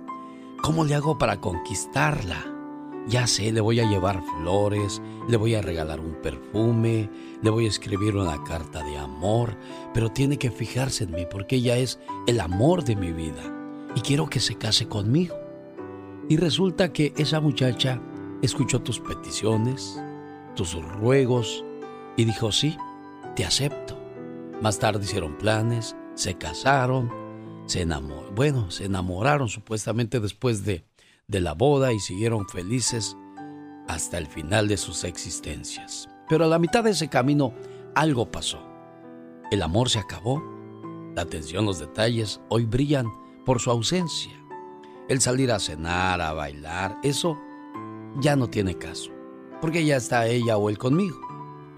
¿Cómo le hago para conquistarla? Ya sé, le voy a llevar flores, le voy a regalar un perfume, le voy a escribir una carta de amor, pero tiene que fijarse en mí porque ella es el amor de mi vida y quiero que se case conmigo. Y resulta que esa muchacha escuchó tus peticiones, tus ruegos y dijo, sí, te acepto. Más tarde hicieron planes, se casaron, se enamoraron, bueno, se enamoraron supuestamente después de de la boda y siguieron felices hasta el final de sus existencias. Pero a la mitad de ese camino algo pasó. El amor se acabó, la atención, los detalles hoy brillan por su ausencia. El salir a cenar, a bailar, eso ya no tiene caso, porque ya está ella o él conmigo.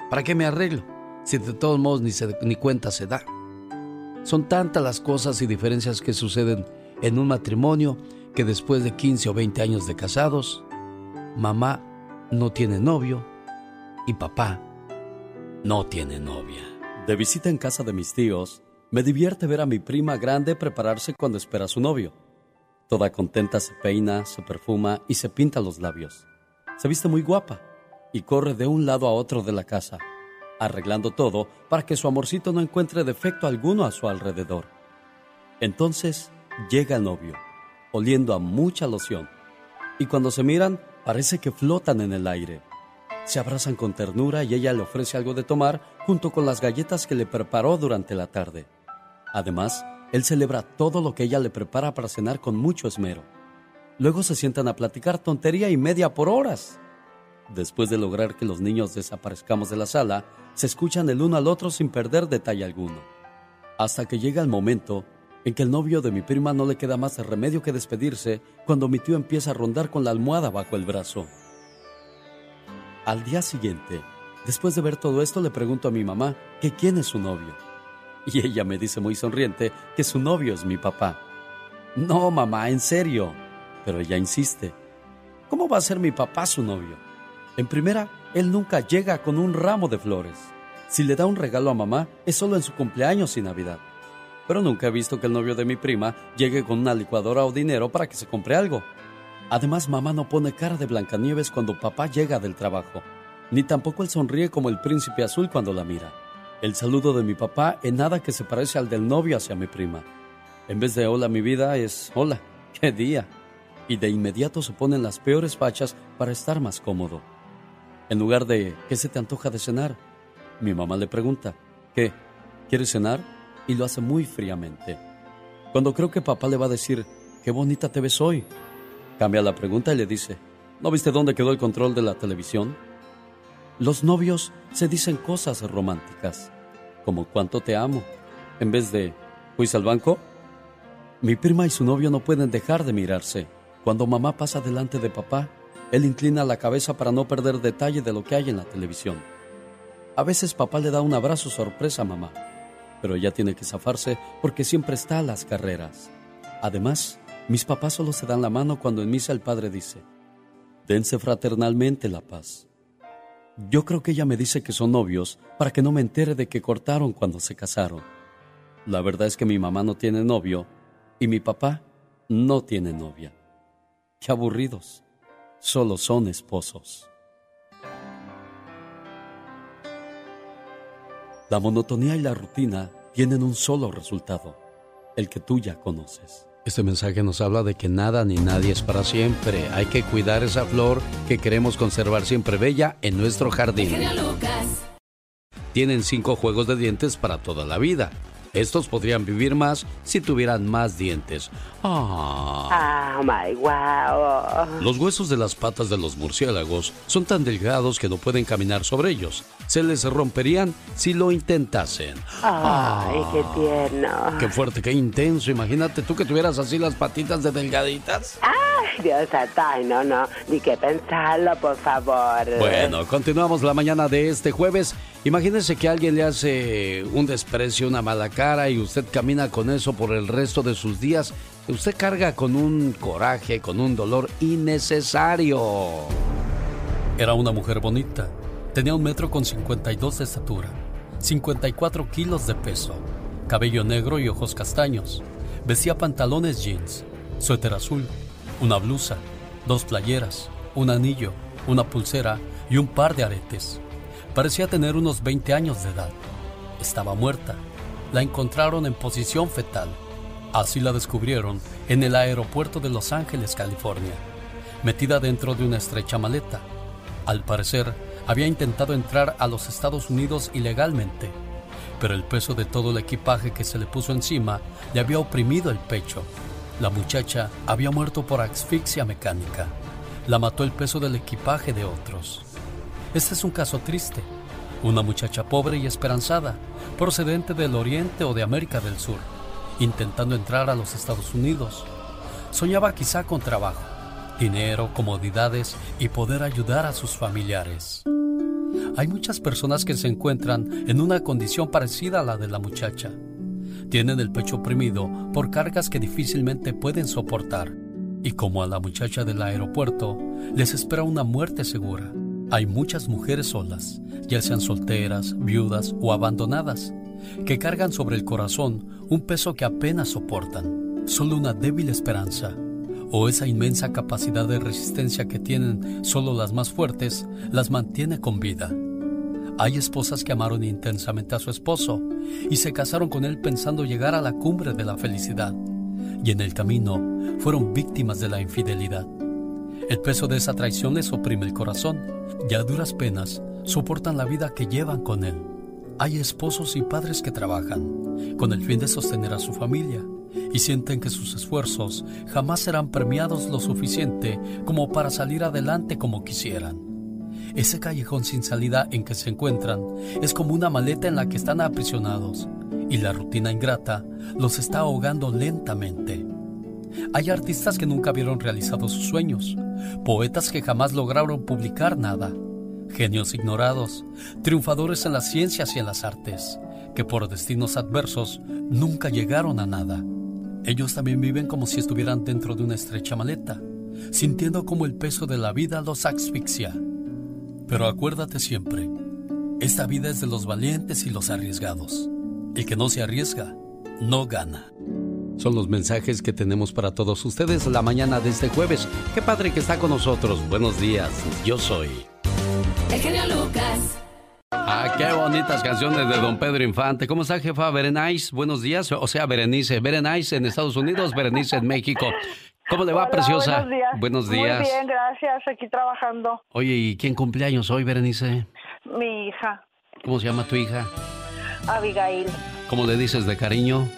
¿Para qué me arreglo? Si de todos modos ni, ni cuenta se da. Son tantas las cosas y diferencias que suceden en un matrimonio que después de 15 o 20 años de casados, mamá no tiene novio y papá no tiene novia. De visita en casa de mis tíos, me divierte ver a mi prima grande prepararse cuando espera su novio. Toda contenta se peina, se perfuma y se pinta los labios. Se viste muy guapa y corre de un lado a otro de la casa, arreglando todo para que su amorcito no encuentre defecto alguno a su alrededor. Entonces llega el novio oliendo a mucha loción. Y cuando se miran, parece que flotan en el aire. Se abrazan con ternura y ella le ofrece algo de tomar junto con las galletas que le preparó durante la tarde. Además, él celebra todo lo que ella le prepara para cenar con mucho esmero. Luego se sientan a platicar tontería y media por horas. Después de lograr que los niños desaparezcamos de la sala, se escuchan el uno al otro sin perder detalle alguno. Hasta que llega el momento en que el novio de mi prima no le queda más remedio que despedirse cuando mi tío empieza a rondar con la almohada bajo el brazo. Al día siguiente, después de ver todo esto, le pregunto a mi mamá que quién es su novio. Y ella me dice muy sonriente que su novio es mi papá. No, mamá, en serio. Pero ella insiste. ¿Cómo va a ser mi papá su novio? En primera, él nunca llega con un ramo de flores. Si le da un regalo a mamá, es solo en su cumpleaños y Navidad pero nunca he visto que el novio de mi prima llegue con una licuadora o dinero para que se compre algo. Además, mamá no pone cara de Blancanieves cuando papá llega del trabajo, ni tampoco él sonríe como el príncipe azul cuando la mira. El saludo de mi papá en nada que se parece al del novio hacia mi prima. En vez de hola mi vida es hola, qué día. Y de inmediato se ponen las peores fachas para estar más cómodo. En lugar de ¿qué se te antoja de cenar? Mi mamá le pregunta, ¿qué? ¿Quieres cenar? y lo hace muy fríamente. Cuando creo que papá le va a decir, qué bonita te ves hoy, cambia la pregunta y le dice, ¿no viste dónde quedó el control de la televisión? Los novios se dicen cosas románticas, como cuánto te amo, en vez de, ¿fuiste al banco? Mi prima y su novio no pueden dejar de mirarse. Cuando mamá pasa delante de papá, él inclina la cabeza para no perder detalle de lo que hay en la televisión. A veces papá le da un abrazo sorpresa a mamá pero ella tiene que zafarse porque siempre está a las carreras. Además, mis papás solo se dan la mano cuando en misa el padre dice, dense fraternalmente la paz. Yo creo que ella me dice que son novios para que no me entere de que cortaron cuando se casaron. La verdad es que mi mamá no tiene novio y mi papá no tiene novia. Qué aburridos. Solo son esposos. La monotonía y la rutina tienen un solo resultado, el que tú ya conoces. Este mensaje nos habla de que nada ni nadie es para siempre. Hay que cuidar esa flor que queremos conservar siempre bella en nuestro jardín. Tienen cinco juegos de dientes para toda la vida. Estos podrían vivir más si tuvieran más dientes. Ah. Oh my wow. Los huesos de las patas de los murciélagos son tan delgados que no pueden caminar sobre ellos. Se les romperían si lo intentasen. Ay, qué Ah. tierno. Qué fuerte, qué intenso. Imagínate tú que tuvieras así las patitas de delgaditas. Ay, Dios santo, ay, no, no. Ni que pensarlo, por favor. Bueno, continuamos la mañana de este jueves. Imagínese que alguien le hace un desprecio, una mala cara y usted camina con eso por el resto de sus días. Usted carga con un coraje, con un dolor innecesario. Era una mujer bonita. Tenía un metro con 52 de estatura, 54 kilos de peso, cabello negro y ojos castaños. Vestía pantalones jeans, suéter azul, una blusa, dos playeras, un anillo, una pulsera y un par de aretes. Parecía tener unos 20 años de edad. Estaba muerta. La encontraron en posición fetal. Así la descubrieron en el aeropuerto de Los Ángeles, California, metida dentro de una estrecha maleta. Al parecer, había intentado entrar a los Estados Unidos ilegalmente, pero el peso de todo el equipaje que se le puso encima le había oprimido el pecho. La muchacha había muerto por asfixia mecánica. La mató el peso del equipaje de otros. Este es un caso triste. Una muchacha pobre y esperanzada, procedente del Oriente o de América del Sur, intentando entrar a los Estados Unidos. Soñaba quizá con trabajo, dinero, comodidades y poder ayudar a sus familiares. Hay muchas personas que se encuentran en una condición parecida a la de la muchacha. Tienen el pecho oprimido por cargas que difícilmente pueden soportar. Y como a la muchacha del aeropuerto, les espera una muerte segura. Hay muchas mujeres solas, ya sean solteras, viudas o abandonadas, que cargan sobre el corazón un peso que apenas soportan. Solo una débil esperanza o esa inmensa capacidad de resistencia que tienen solo las más fuertes las mantiene con vida. Hay esposas que amaron intensamente a su esposo y se casaron con él pensando llegar a la cumbre de la felicidad, y en el camino fueron víctimas de la infidelidad. El peso de esa traición les oprime el corazón y a duras penas soportan la vida que llevan con él. Hay esposos y padres que trabajan con el fin de sostener a su familia y sienten que sus esfuerzos jamás serán premiados lo suficiente como para salir adelante como quisieran. Ese callejón sin salida en que se encuentran es como una maleta en la que están aprisionados y la rutina ingrata los está ahogando lentamente. Hay artistas que nunca vieron realizados sus sueños, poetas que jamás lograron publicar nada, genios ignorados, triunfadores en las ciencias y en las artes, que por destinos adversos nunca llegaron a nada. Ellos también viven como si estuvieran dentro de una estrecha maleta, sintiendo como el peso de la vida los asfixia. Pero acuérdate siempre, esta vida es de los valientes y los arriesgados. El que no se arriesga, no gana. Son los mensajes que tenemos para todos ustedes la mañana de este jueves. Qué padre que está con nosotros. Buenos días, yo soy. El genio Lucas. Ah, qué bonitas canciones de don Pedro Infante. ¿Cómo está, jefa? Berenice, buenos días. O sea, Berenice. Berenice en Estados Unidos, Berenice en México. ¿Cómo le va, Hola, preciosa? Buenos días. Buenos días. Muy bien, gracias. Aquí trabajando. Oye, ¿y quién cumpleaños hoy, Berenice? Mi hija, ¿Cómo se llama tu hija? Abigail. ¿Cómo le dices de cariño?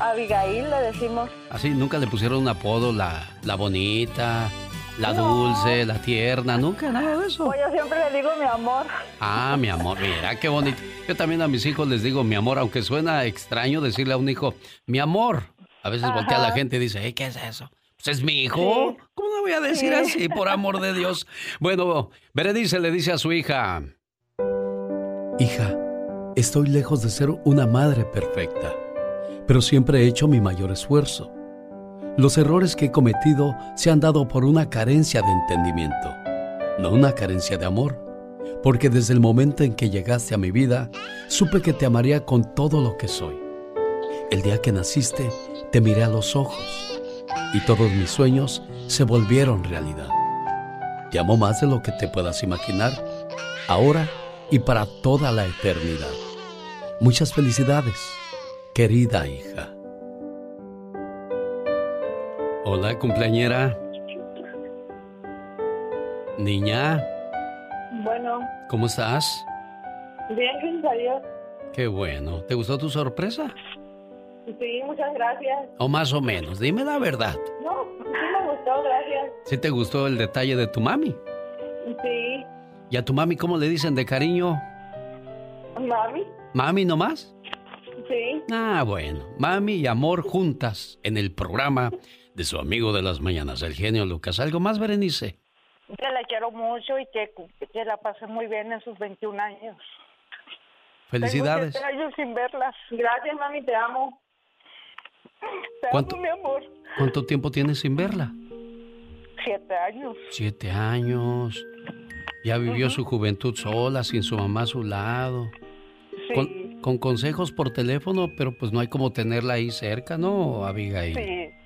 Abigail le decimos. Así, nunca le pusieron un apodo, la, la bonita, la dulce, la tierna, nunca nada de eso. Pues yo siempre le digo mi amor. Ah, mi amor, mira, qué bonito. Yo también a mis hijos les digo mi amor, aunque suena extraño decirle a un hijo, mi amor. A veces voltea Ajá. la gente y dice, "Ey, ¿qué es eso? Pues es mi hijo. Sí. ¿Cómo no voy a decir Sí. así, por amor de Dios? Bueno, Berenice le dice a su hija, Hija, estoy lejos de ser una madre perfecta, pero siempre he hecho mi mayor esfuerzo. Los errores que he cometido se han dado por una carencia de entendimiento, no una carencia de amor, porque desde el momento en que llegaste a mi vida, supe que te amaría con todo lo que soy. El día que naciste, te miré a los ojos y todos mis sueños se volvieron realidad. Te amo más de lo que te puedas imaginar, ahora y para toda la eternidad. Muchas felicidades, querida hija. Hola, cumpleañera. Niña. Bueno. ¿Cómo estás? Bien, gracias a Dios. Qué bueno. ¿Te gustó tu sorpresa? Sí, muchas gracias. O más o menos, dime la verdad. No, sí me gustó, gracias. ¿Sí te gustó el detalle de tu mami? Sí. ¿Y a tu mami cómo le dicen de cariño? Mami. ¿Mami nomás? Sí. Ah, bueno. Mami y amor juntas en el programa de su amigo de las mañanas, el genio Lucas. ¿Algo más, Berenice? Que la quiero mucho y que, que la pasé muy bien en sus 21 años. Felicidades. Tengo años sin verlas. Gracias, mami, te amo. Te ¿Cuánto? amo, mi amor. ¿Cuánto tiempo tienes sin verla? Siete años. Siete años. Ya vivió su juventud sola, sin su mamá a su lado. Sí. Con, con consejos por teléfono, pero pues no hay como tenerla ahí cerca, ¿no, Abigail? Sí.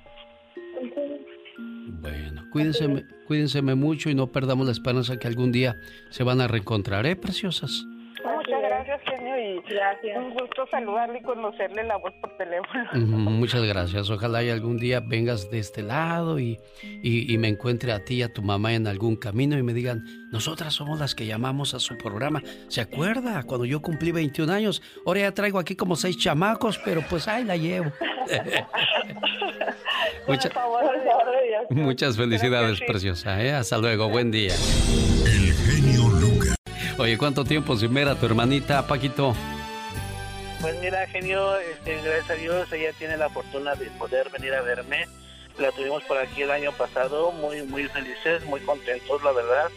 Bueno, cuídense, cuídense mucho y no perdamos la esperanza que algún día se van a reencontrar, ¿eh, preciosas? Gracias. un gusto saludarle y conocerle la voz por teléfono. Muchas gracias. Ojalá y algún día vengas de este lado y, y- y me encuentre a ti y a tu mamá en algún camino y me digan, nosotras somos las que llamamos a su programa. ¿Se acuerda? Cuando yo cumplí 21 años, ahora ya traigo aquí como seis chamacos, pero pues ahí la llevo. Mucha- Por favor, por favor de Dios. muchas felicidades, preciosa. ¿eh? Hasta luego, buen día. El genio Lucas. Oye, ¿cuánto tiempo sin ver a tu hermanita, Paquito? Pues mira, genio, este, gracias a Dios ella tiene la fortuna de poder venir a verme. La tuvimos por aquí el año pasado, muy muy felices, muy contentos, la verdad.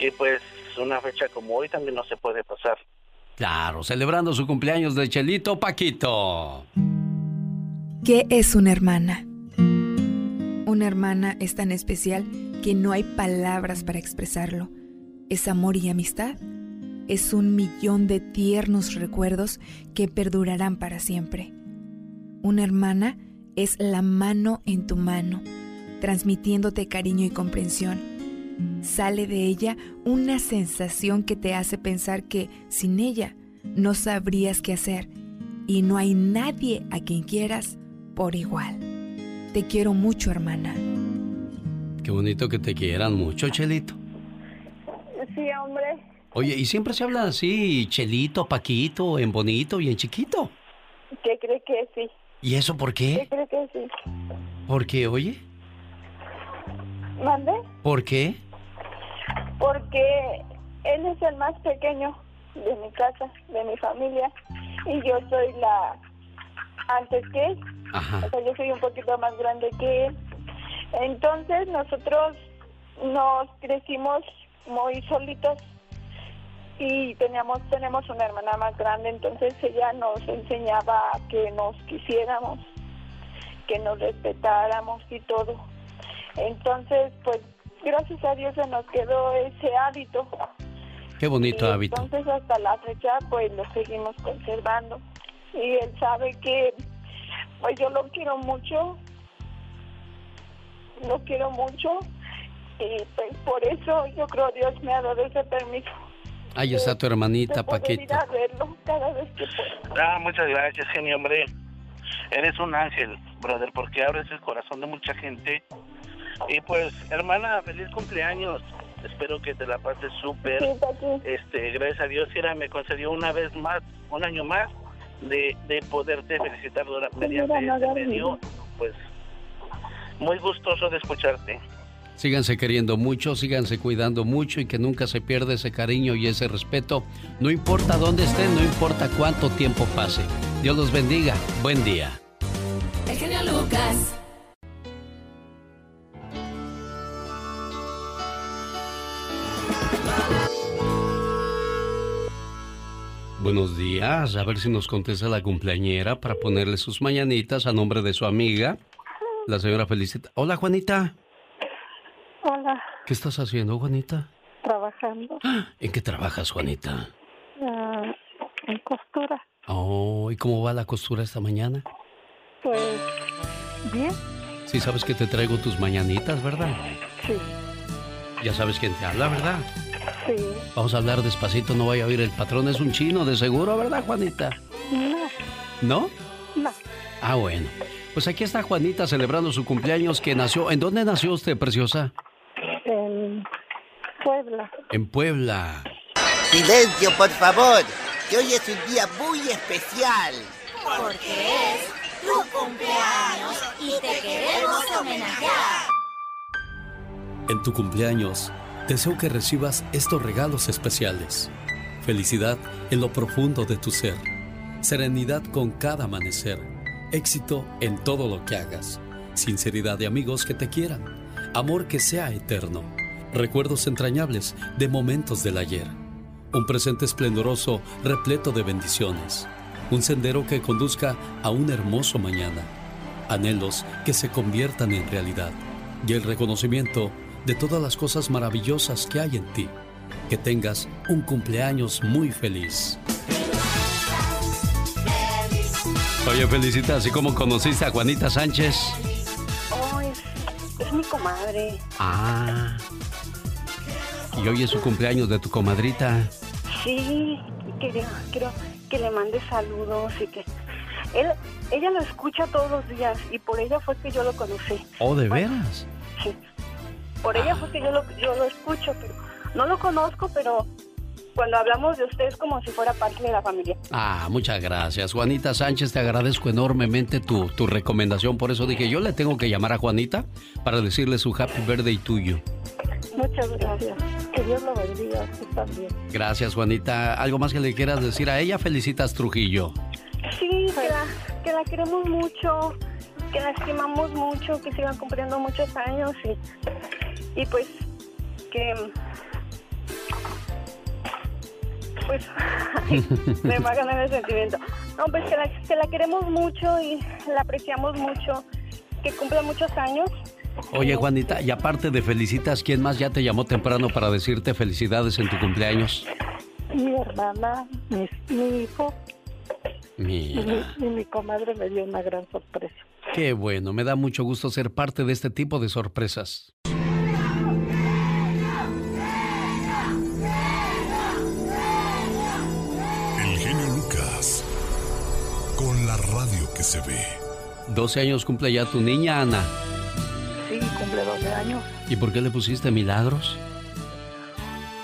Y pues una fecha como hoy también no se puede pasar. Claro, celebrando su cumpleaños de Chelito, Paquito. ¿Qué es una hermana? Una hermana es tan especial que no hay palabras para expresarlo. Es amor y amistad. Es un millón de tiernos recuerdos que perdurarán para siempre. Una hermana es la mano en tu mano, transmitiéndote cariño y comprensión. Sale de ella una sensación que te hace pensar que sin ella no sabrías qué hacer y no hay nadie a quien quieras por igual. Te quiero mucho, hermana. Qué bonito que te quieran mucho, Chelito. Sí, hombre. Oye, y siempre se habla así, Chelito, Paquito, en bonito y en chiquito. ¿Qué cree que sí? ¿Y eso por ¿Qué qué? cree que sí? ¿Por qué, oye? ¿Mande? ¿Por qué? Porque él es el más pequeño de mi casa, de mi familia, y yo soy la antes que él. Ajá. O sea, yo soy un poquito más grande que él. Entonces nosotros nos crecimos muy solitos y teníamos tenemos una hermana más grande, entonces ella nos enseñaba que nos quisiéramos, que nos respetáramos y todo. Entonces, pues gracias a Dios se nos quedó ese hábito. Qué bonito Y hábito. Entonces hasta la fecha pues lo seguimos conservando. Y él sabe que pues yo lo quiero mucho, lo quiero mucho y pues por eso yo creo Dios me ha dado ese permiso. Ahí está tu hermanita, de poder ir Paquito. a verlo cada vez que puedo. Ah, muchas gracias, genio, hombre. Eres un ángel, brother, porque abres el corazón de mucha gente. Y pues, hermana, feliz cumpleaños. Espero que te la pases súper. Sí. Este, gracias a Dios, Ira me concedió una vez más, un año más, de, de poderte felicitar durante mediante no este medio. Pues, muy gustoso de escucharte. Síganse queriendo mucho, síganse cuidando mucho y que nunca se pierda ese cariño y ese respeto. No importa dónde estén, no importa cuánto tiempo pase. Dios los bendiga. Buen día. El genio Lucas. Buenos días. A ver si nos contesta la cumpleañera para ponerle sus mañanitas a nombre de su amiga, la señora Felicita. Hola, Juanita. ¿Qué estás haciendo, Juanita? trabajando ¿En qué trabajas, Juanita? ah, en costura. Oh, ¿y cómo va la costura esta mañana? Pues bien, Sí sabes que te traigo tus mañanitas, ¿verdad? sí, Ya sabes quién te habla, ¿verdad? Sí. Vamos a hablar despacito, no vaya a oír el patrón. Es un chino, de seguro, ¿verdad, Juanita? No. ¿No? No. Ah, bueno. Pues aquí está Juanita celebrando su cumpleaños que nació. ¿En dónde nació usted, preciosa? En Puebla. En Puebla. Silencio, por favor, que hoy es un día muy especial. Porque es tu cumpleaños y te queremos homenajear. En tu cumpleaños, deseo que recibas estos regalos especiales. Felicidad en lo profundo de tu ser. Serenidad con cada amanecer. Éxito en todo lo que hagas. Sinceridad de amigos que te quieran. Amor que sea eterno. Recuerdos entrañables de momentos del ayer. Un presente esplendoroso repleto de bendiciones. Un sendero que conduzca a un hermoso mañana. Anhelos que se conviertan en realidad. Y el reconocimiento de todas las cosas maravillosas que hay en ti. Que tengas un cumpleaños muy feliz. Oye, felicita, así como conociste a Juanita Sánchez. Es, mi comadre. Ah. Y hoy es su cumpleaños de tu comadrita. Sí, quería, quiero que le mande saludos y que él, ella lo escucha todos los días y por ella fue que yo lo conocí. Oh, ¿de veras? Sí. Por ella fue que yo lo, yo lo escucho, pero no lo conozco, pero cuando hablamos de usted es como si fuera parte de la familia. Ah, muchas gracias. Juanita Sánchez, te agradezco enormemente tu, tu recomendación. Por eso dije, yo le tengo que llamar a Juanita para decirle su happy birthday tuyo. Muchas gracias. Que Dios lo bendiga a usted también. Gracias, Juanita. ¿Algo más que le quieras decir a ella? Felicitas Trujillo. Sí, que la, que la queremos mucho, que la estimamos mucho, que sigan cumpliendo muchos años y, y pues que pues me va a ganar el sentimiento. No, pues que la, que la queremos mucho y la apreciamos mucho, que cumpla muchos años. Oye, Juanita, y aparte de felicitas, ¿quién más ya te llamó temprano para decirte felicidades en tu cumpleaños? Mi hermana, mi, mi hijo Mira, mi, y mi comadre me dio una gran sorpresa. qué bueno, me da mucho gusto ser parte de este tipo de sorpresas. Que se ve. 12 años cumple ya tu niña, Ana. Sí, cumple 12 años, ¿Y por qué le pusiste milagros?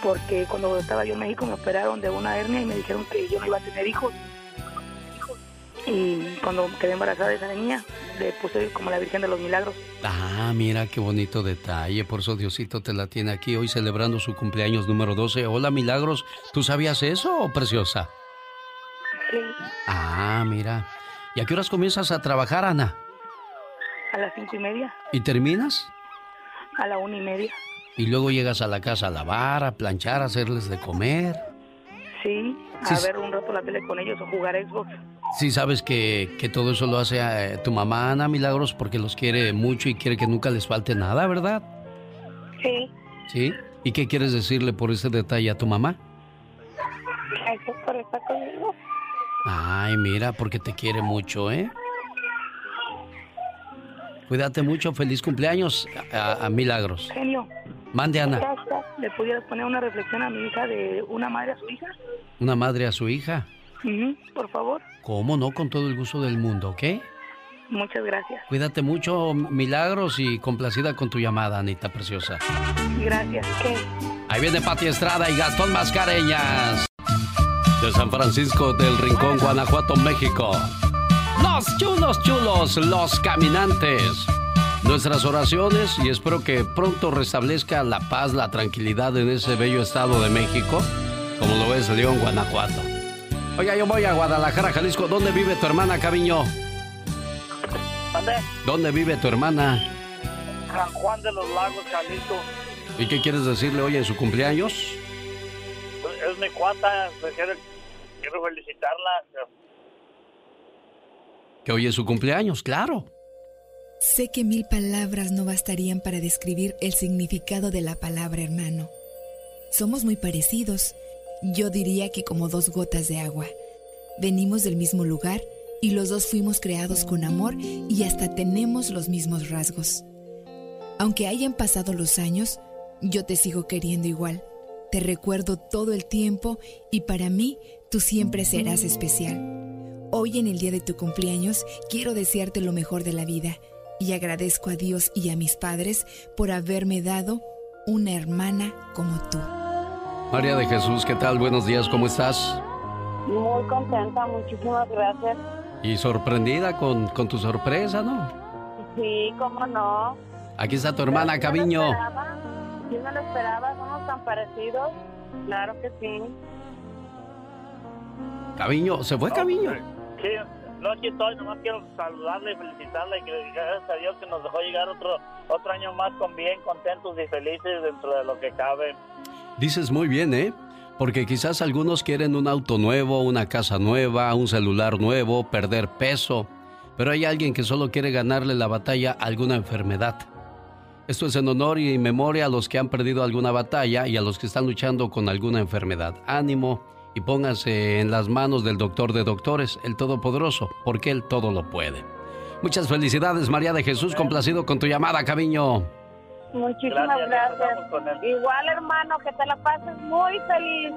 porque cuando estaba yo en México me operaron de una hernia y me dijeron que yo no iba a tener hijos. Y cuando quedé embarazada de esa niña, le puse como la Virgen de los Milagros. Ah, mira qué bonito detalle. Por eso Diosito te la tiene aquí hoy celebrando su cumpleaños número 12. Hola, Milagros. ¿Tú sabías eso, preciosa? Sí, Ah, mira. ¿Y a qué horas comienzas a trabajar, Ana? a las cinco y media, ¿Y terminas? a la una y media. Y luego llegas a la casa a lavar, a planchar, a hacerles de comer. Sí, a Sí, ver un rato la tele con ellos o jugar Xbox. Sí, sabes que, que todo eso lo hace eh, tu mamá, Ana Milagros, porque los quiere mucho y quiere que nunca les falte nada, ¿verdad? Sí, ¿Sí? ¿Y qué quieres decirle por ese detalle a tu mamá? gracias por estar conmigo. Ay, mira, porque te quiere mucho, ¿eh? Cuídate mucho, feliz cumpleaños a, a Milagros. Genio, Mande, Ana. ¿Le pudieras poner una reflexión a mi hija de una madre a su hija? una madre a su hija. Ujú, por favor. ¿Cómo no? Con todo el gusto del mundo, ¿ok? Muchas gracias. Cuídate mucho, Milagros, y complacida con tu llamada, Anita Preciosa. Gracias. ¿Qué? Ahí viene Pati Estrada y Gastón Mascareñas. De San Francisco del Rincón, Guanajuato, México. Los chulos chulos, los caminantes. Nuestras oraciones y espero que pronto restablezca la paz, la tranquilidad en ese bello estado de México, como lo es León, Guanajuato. Oiga, yo voy a Guadalajara, Jalisco. ¿Dónde vive tu hermana, Caviño? ¿Dónde? ¿Dónde vive tu hermana? San Juan de los Lagos, Jalisco. ¿Y qué quieres decirle hoy en su cumpleaños? Es mi cuata, pues, quiero, quiero felicitarla. Que hoy es su cumpleaños, claro. Sé que mil palabras no bastarían para describir el significado de la palabra hermano. Somos muy parecidos. Yo diría que como dos gotas de agua. Venimos del mismo lugar y los dos fuimos creados con amor y hasta tenemos los mismos rasgos. Aunque hayan pasado los años, yo te sigo queriendo igual. Te recuerdo todo el tiempo y para mí tú siempre serás especial. Hoy en el día de tu cumpleaños quiero desearte lo mejor de la vida y agradezco a Dios y a mis padres por haberme dado una hermana como tú. María de Jesús, ¿qué tal? Buenos días, ¿cómo estás? Muy contenta, muchísimas gracias. Y sorprendida con, con tu sorpresa, ¿no? Sí, cómo no. Aquí está tu hermana, Caviño. ¿Sí me lo esperaba? ¿Somos tan parecidos? Claro que sí. Caviño, ¿se fue Caviño? Sí, no, aquí estoy, nomás quiero saludarle y felicitarle y que gracias a Dios que nos dejó llegar otro, otro año más con bien, contentos y felices dentro de lo que cabe. Dices muy bien, ¿eh? Porque quizás algunos quieren un auto nuevo, una casa nueva, un celular nuevo, perder peso, pero hay alguien que solo quiere ganarle la batalla a alguna enfermedad. Esto es en honor y en memoria a los que han perdido alguna batalla y a los que están luchando con alguna enfermedad. Ánimo y pónganse en las manos del doctor de doctores, el Todopoderoso, porque Él todo lo puede. Muchas felicidades, María de Jesús, complacido con tu llamada, Caviño. Muchísimas gracias. Igual, hermano, que te la pases muy feliz.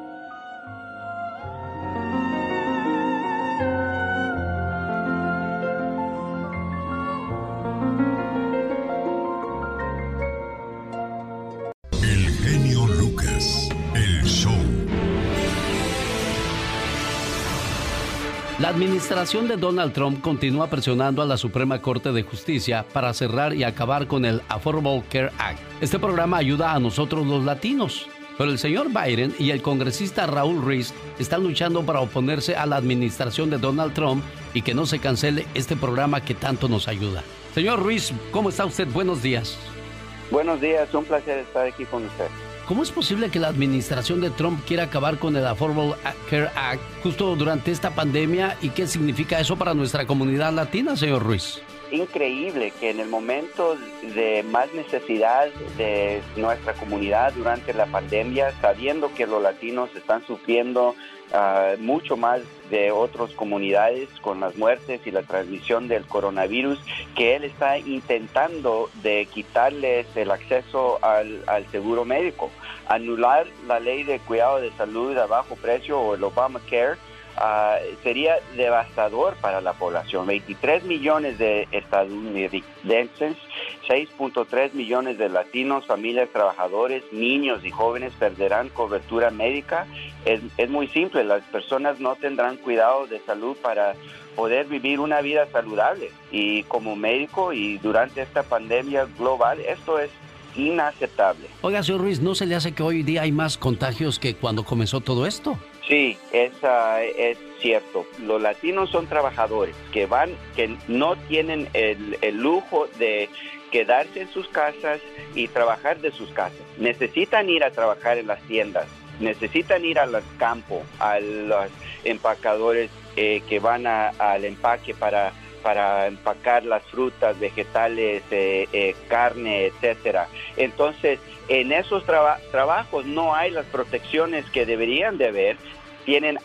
La administración de Donald Trump continúa presionando a la Suprema Corte de Justicia para cerrar y acabar con el Affordable Care Act. Este programa ayuda a nosotros los latinos. Pero el señor Biden y el congresista Raúl Ruiz están luchando para oponerse a la administración de Donald Trump y que no se cancele este programa que tanto nos ayuda. Señor Ruiz, ¿cómo está usted? Buenos días. Buenos días, un placer estar aquí con usted. ¿Cómo es posible que la administración de Trump quiera acabar con el Affordable Care Act justo durante esta pandemia y qué significa eso para nuestra comunidad latina, señor Ruiz? Increíble que en el momento de más necesidad de nuestra comunidad durante la pandemia, sabiendo que los latinos están sufriendo uh, mucho más de otras comunidades con las muertes y la transmisión del coronavirus, que él está intentando de quitarles el acceso al, al seguro médico, anular la ley de cuidado de salud a bajo precio o el Obamacare. Uh, sería devastador para la población. 23 millones de estadounidenses, 6.3 millones de latinos, familias, trabajadores, niños y jóvenes perderán cobertura médica. Es, es muy simple, las personas no tendrán cuidado de salud para poder vivir una vida saludable. Y como médico y durante esta pandemia global, esto es inaceptable. Oiga, señor Ruiz, ¿no se le hace que hoy día hay más contagios que cuando comenzó todo esto? Sí, es, uh, es cierto. Los latinos son trabajadores que van, que no tienen el, el, lujo de quedarse en sus casas y trabajar de sus casas. Necesitan ir a trabajar en las tiendas, necesitan ir al campo, a los empacadores eh, que van a, al empaque para para empacar las frutas, vegetales, eh, eh, carne, etcétera. Entonces, en esos traba trabajos no hay las protecciones que deberían de haber, tienen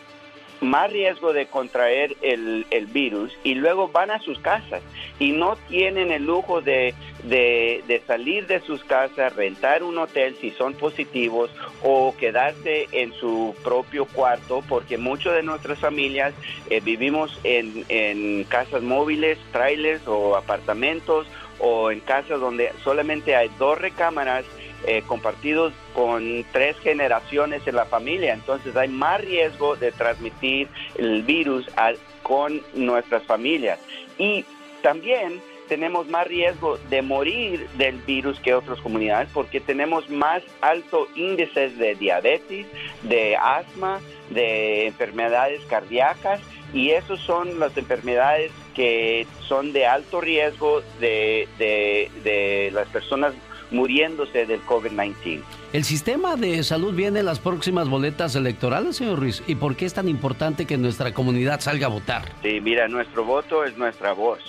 más riesgo de contraer el, el, virus y luego van a sus casas y no tienen el lujo de, de, salir de sus casas, rentar un hotel si son positivos o quedarse en su propio cuarto porque muchas de nuestras familias eh, vivimos en, en casas móviles, trailers o apartamentos o en casas donde solamente hay dos recámaras eh, compartidos con tres generaciones en la familia. Entonces hay más riesgo de transmitir el virus a, con nuestras familias. Y también tenemos más riesgo de morir del virus que otras comunidades porque tenemos más alto índices de diabetes, de asma, de enfermedades cardíacas y esas son las enfermedades que son de alto riesgo de, de, de las personas muriéndose del COVID-19. ¿El sistema de salud viene en las próximas boletas electorales, señor Ruiz? ¿Y por qué es tan importante que nuestra comunidad salga a votar? Sí, mira, nuestro voto es nuestra voz.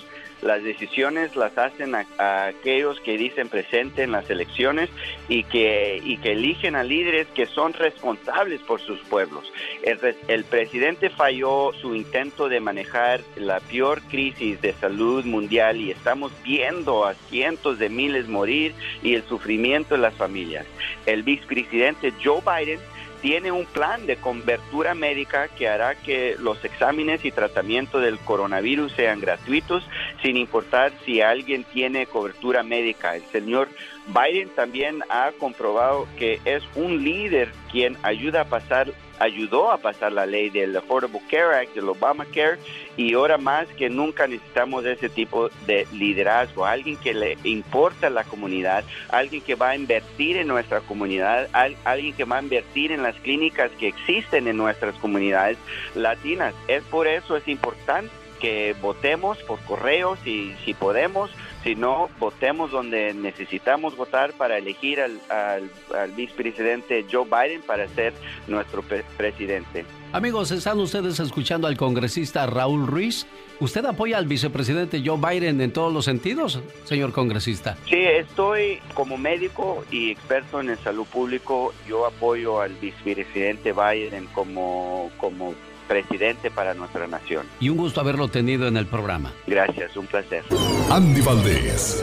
Las decisiones las hacen aquellos que dicen presente en las elecciones y que, y que eligen a líderes que son responsables por sus pueblos. El, el presidente falló su intento de manejar la peor crisis de salud mundial y estamos viendo a cientos de miles morir y el sufrimiento de las familias. El vicepresidente Joe Biden tiene un plan de cobertura médica que hará que los exámenes y tratamiento del coronavirus sean gratuitos sin importar si alguien tiene cobertura médica. El señor Biden también ha comprobado que es un líder quien ayuda a pasar ayudó a pasar la ley del Affordable Care Act, del Obamacare, y ahora más que nunca necesitamos ese tipo de liderazgo, alguien que le importa a la comunidad, alguien que va a invertir en nuestra comunidad, al- alguien que va a invertir en las clínicas que existen en nuestras comunidades latinas. Es por eso es importante que votemos por correo si, si podemos, si no, votemos donde necesitamos votar para elegir al, al, al vicepresidente Joe Biden para ser nuestro pre- presidente. Amigos, ¿están ustedes escuchando al congresista Raúl Ruiz? ¿Usted apoya al vicepresidente Joe Biden en todos los sentidos, señor congresista? Sí, estoy como médico y experto en el salud público. Yo apoyo al vicepresidente Biden como, como presidente para nuestra nación. Y un gusto haberlo tenido en el programa. Gracias, un placer. Andy Valdés,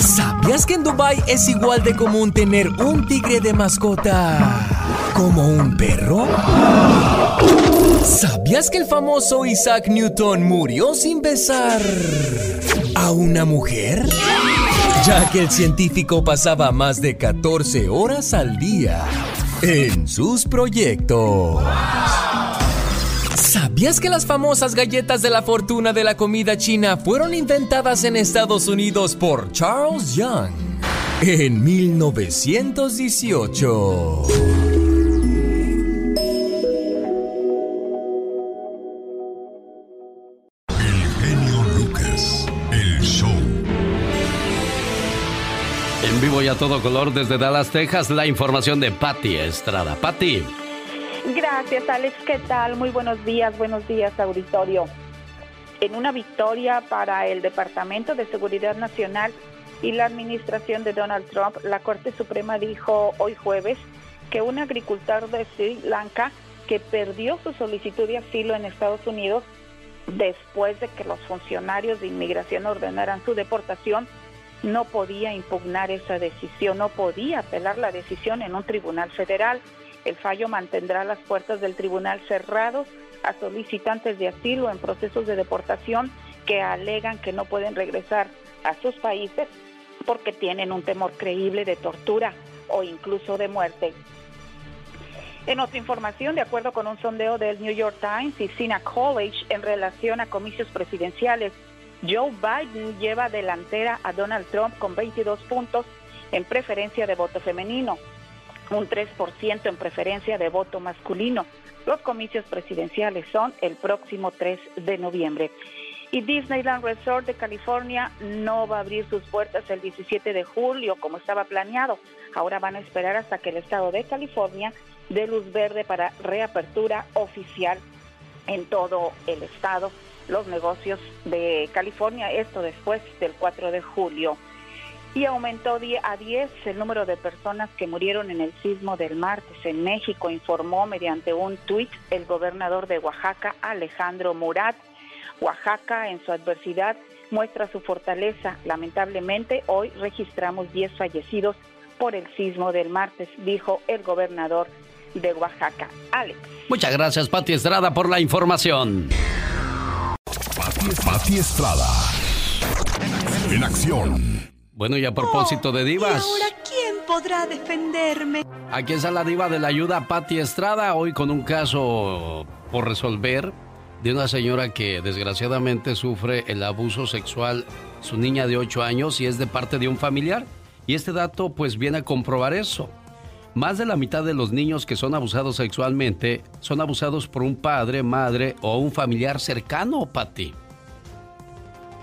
¿Sabías que en Dubai es igual de común tener un tigre de mascota como un perro? ¿Sabías que el famoso Isaac Newton murió sin besar a una mujer? Ya que el científico pasaba más de 14 horas al día en sus proyectos. ¿Sabías que las famosas galletas de la fortuna de la comida china fueron inventadas en Estados Unidos por Charles Young en 1918? genio Lucas, el show. En vivo y a todo color desde Dallas, Texas, la información de Patty Estrada. Patty. Gracias, Alex. ¿Qué tal? Muy buenos días, buenos días, auditorio. En una victoria para el Departamento de Seguridad Nacional y la administración de Donald Trump, la Corte Suprema dijo hoy jueves que un agricultor de Sri Lanka que perdió su solicitud de asilo en Estados Unidos después de que los funcionarios de inmigración ordenaran su deportación, no podía impugnar esa decisión, no podía apelar la decisión en un tribunal federal. El fallo mantendrá las puertas del tribunal cerrados a solicitantes de asilo en procesos de deportación que alegan que no pueden regresar a sus países porque tienen un temor creíble de tortura o incluso de muerte. En otra información, de acuerdo con un sondeo del New York Times y Sina College en relación a comicios presidenciales, Joe Biden lleva delantera a Donald Trump con 22 puntos en preferencia de voto femenino, un 3% en preferencia de voto masculino. Los comicios presidenciales son el próximo 3 de noviembre. Y Disneyland Resort de California no va a abrir sus puertas el 17 de julio como estaba planeado. Ahora van a esperar hasta que el estado de California dé luz verde para reapertura oficial en todo el estado, los negocios de California, esto después del 4 de julio. Y aumentó a 10 el número de personas que murieron en el sismo del martes en México, informó mediante un tuit el gobernador de Oaxaca, Alejandro Murat. Oaxaca, en su adversidad, muestra su fortaleza. Lamentablemente, hoy registramos 10 fallecidos por el sismo del martes, dijo el gobernador de Oaxaca. Alex. Muchas gracias, Patty Estrada, por la información. Pati Estrada. En acción. Bueno, y a propósito de divas, ¿quién podrá defenderme? aquí está la diva de la ayuda, Patty Estrada, hoy con un caso por resolver de una señora que desgraciadamente sufre el abuso sexual, su niña de 8 años, y es de parte de un familiar. Y este dato pues viene a comprobar eso. Más de la mitad de los niños que son abusados sexualmente son abusados por un padre, madre o un familiar cercano, Patty.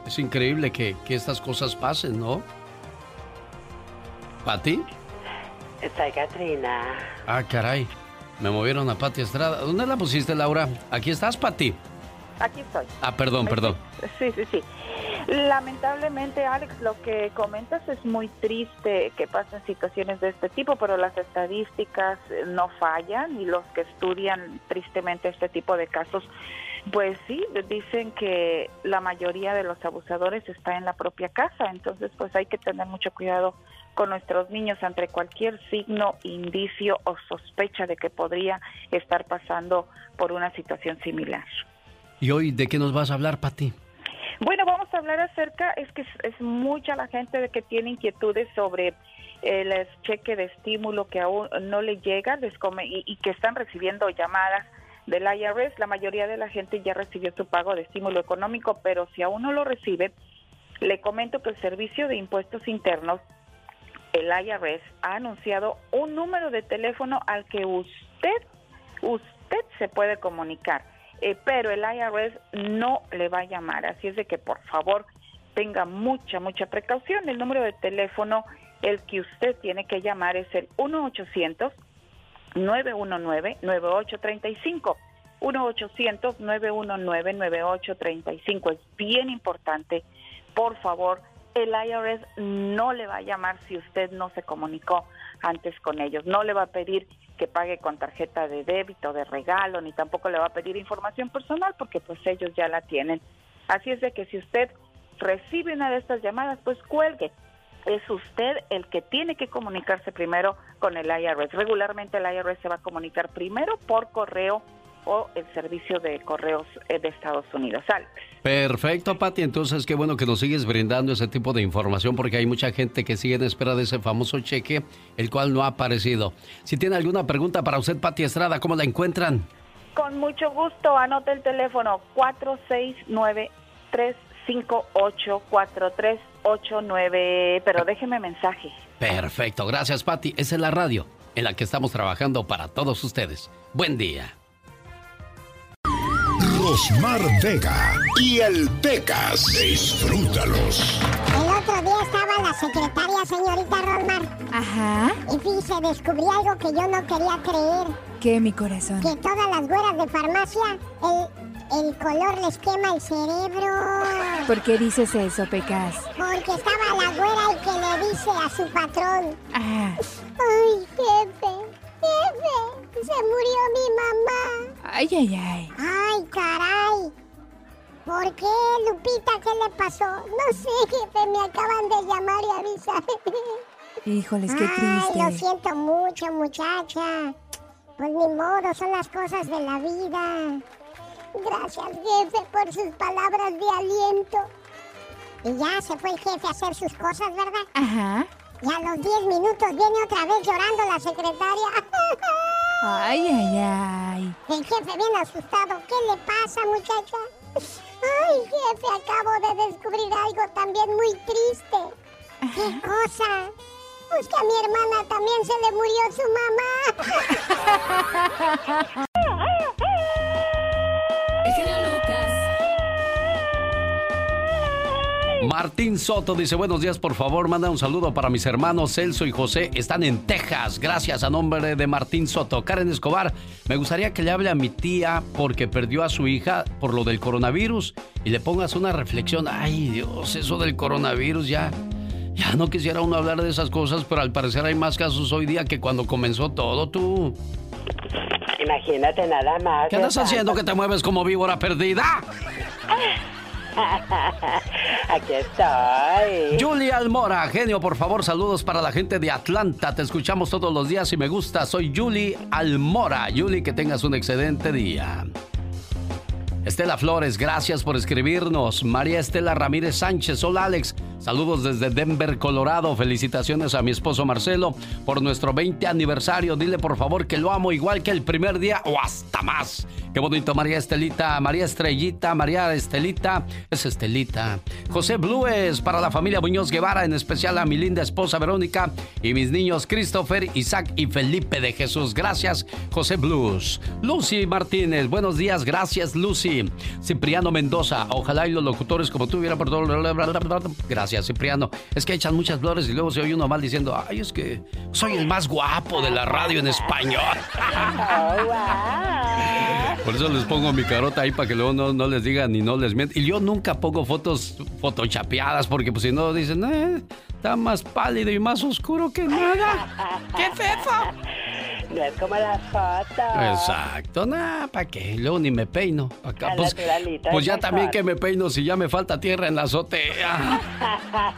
Es increíble que, que estas cosas pasen, ¿no? ¿Pati? Soy Katrina. Ah, caray. Me movieron a Pati Estrada. ¿Dónde la pusiste, Laura? Aquí estás, Pati. aquí estoy. Ah, perdón, perdón. Sí, sí, sí. Lamentablemente, Alex, lo que comentas es muy triste que pasen situaciones de este tipo, pero las estadísticas no fallan y los que estudian tristemente este tipo de casos, pues sí, dicen que la mayoría de los abusadores está en la propia casa, entonces pues hay que tener mucho cuidado con nuestros niños ante cualquier signo, indicio o sospecha de que podría estar pasando por una situación similar. ¿Y hoy de qué nos vas a hablar, Pati? Bueno, vamos a hablar acerca, es que es, mucha la gente de que tiene inquietudes sobre el cheque de estímulo que aún no le llega y, y que están recibiendo llamadas del IRS. La mayoría de la gente ya recibió su pago de estímulo económico, pero si aún no lo recibe, le comento que el Servicio de Impuestos Internos, el IRS, ha anunciado un número de teléfono al que usted, usted se puede comunicar eh, pero el IRS no le va a llamar, así es de que por favor tenga mucha, mucha precaución. El número de teléfono, el que usted tiene que llamar es el 1-800-919-9835. 1-800-919-9835. Es bien importante, por favor, el IRS no le va a llamar si usted no se comunicó antes con ellos. No le va a pedir que pague con tarjeta de débito, de regalo, ni tampoco le va a pedir información personal porque pues ellos ya la tienen. Así es de que si usted recibe una de estas llamadas, pues cuelgue. Es usted el que tiene que comunicarse primero con el IRS. Regularmente el IRS se va a comunicar primero por correo o el servicio de correos eh, de Estados Unidos. Alex. Perfecto, Pati. Entonces, qué bueno que nos sigues brindando ese tipo de información porque hay mucha gente que sigue en espera de ese famoso cheque, el cual no ha aparecido. Si tiene alguna pregunta para usted, Pati Estrada, ¿cómo la encuentran? Con mucho gusto. Anote el teléfono 469-358-4389. Pero déjeme mensaje. Perfecto. Gracias, Pati. Esa es la radio en la que estamos trabajando para todos ustedes. Buen día. Rosmar Vega y el Pecas. Disfrútalos. El otro día estaba la secretaria, señorita Rosmar. Ajá. Y dice, descubrí algo que yo no quería creer. ¿Qué, mi corazón? Que todas las güeras de farmacia, el, el color les quema el cerebro. ¿Por qué dices eso, Pecas? Porque estaba la güera y que le dice a su patrón. Ah. Ay, jefe, jefe. Se murió mi mamá. Ay, ay, ay. Ay, caray. ¿Por qué, Lupita? ¿Qué le pasó? No sé, jefe, me acaban de llamar y avisar. Híjoles, qué triste. Ay, lo siento mucho, muchacha. Pues ni modo, son las cosas de la vida. Gracias, jefe, por sus palabras de aliento. Y ya se fue el jefe a hacer sus cosas, ¿verdad? Ajá. Y a los 10 minutos viene otra vez llorando la secretaria. Ay, ay, ay. El jefe viene asustado. ¿Qué le pasa, muchacha? Ay, jefe, acabo de descubrir algo también muy triste. ¿Qué cosa? Pues que a mi hermana también se le murió su mamá. Martín Soto dice, buenos días, por favor, manda un saludo para mis hermanos Celso y José, están en Texas, gracias a nombre de Martín Soto. Karen Escobar, me gustaría que le hable a mi tía porque perdió a su hija por lo del coronavirus y le pongas una reflexión, ay Dios, eso del coronavirus ya... Ya no quisiera uno hablar de esas cosas, pero al parecer hay más casos hoy día que cuando comenzó todo, tú. Imagínate nada más. ¿Qué andas haciendo que te mueves como víbora perdida? Aquí estoy. Julie Almora, genio, por favor, saludos para la gente de Atlanta. Te escuchamos todos los días y me gusta. Soy Julie Almora. Julie, que tengas un excelente día. Estela Flores, gracias por escribirnos. María Estela Ramírez Sánchez, hola Alex. Saludos desde Denver, Colorado. Felicitaciones a mi esposo Marcelo por nuestro 20 aniversario. Dile por favor que lo amo igual que el primer día o hasta más. Qué bonito, María Estelita, María Estrellita, María Estelita, es Estelita. José Blues para la familia Muñoz Guevara, en especial a mi linda esposa Verónica y mis niños Christopher, Isaac y Felipe de Jesús. Gracias, José Blues. Lucy Martínez, buenos días, gracias Lucy. Cipriano Mendoza, ojalá y los locutores como tú hubieran por todo. Gracias. Cipriano. Es que echan muchas flores y luego se oye uno mal diciendo, ay, es que soy el más guapo de la radio en español. Por eso les pongo mi carota ahí para que luego no, les digan ni no les mientan. Y yo nunca pongo fotos fotochapeadas porque pues si no dicen, eh, está más pálido y más oscuro que nada. ¡Qué fefo! No es como las fotos. Exacto, nada, ¿para qué? Luego ni me peino. Acá, pues, pues ya también que me peino si ya me falta tierra en la azotea.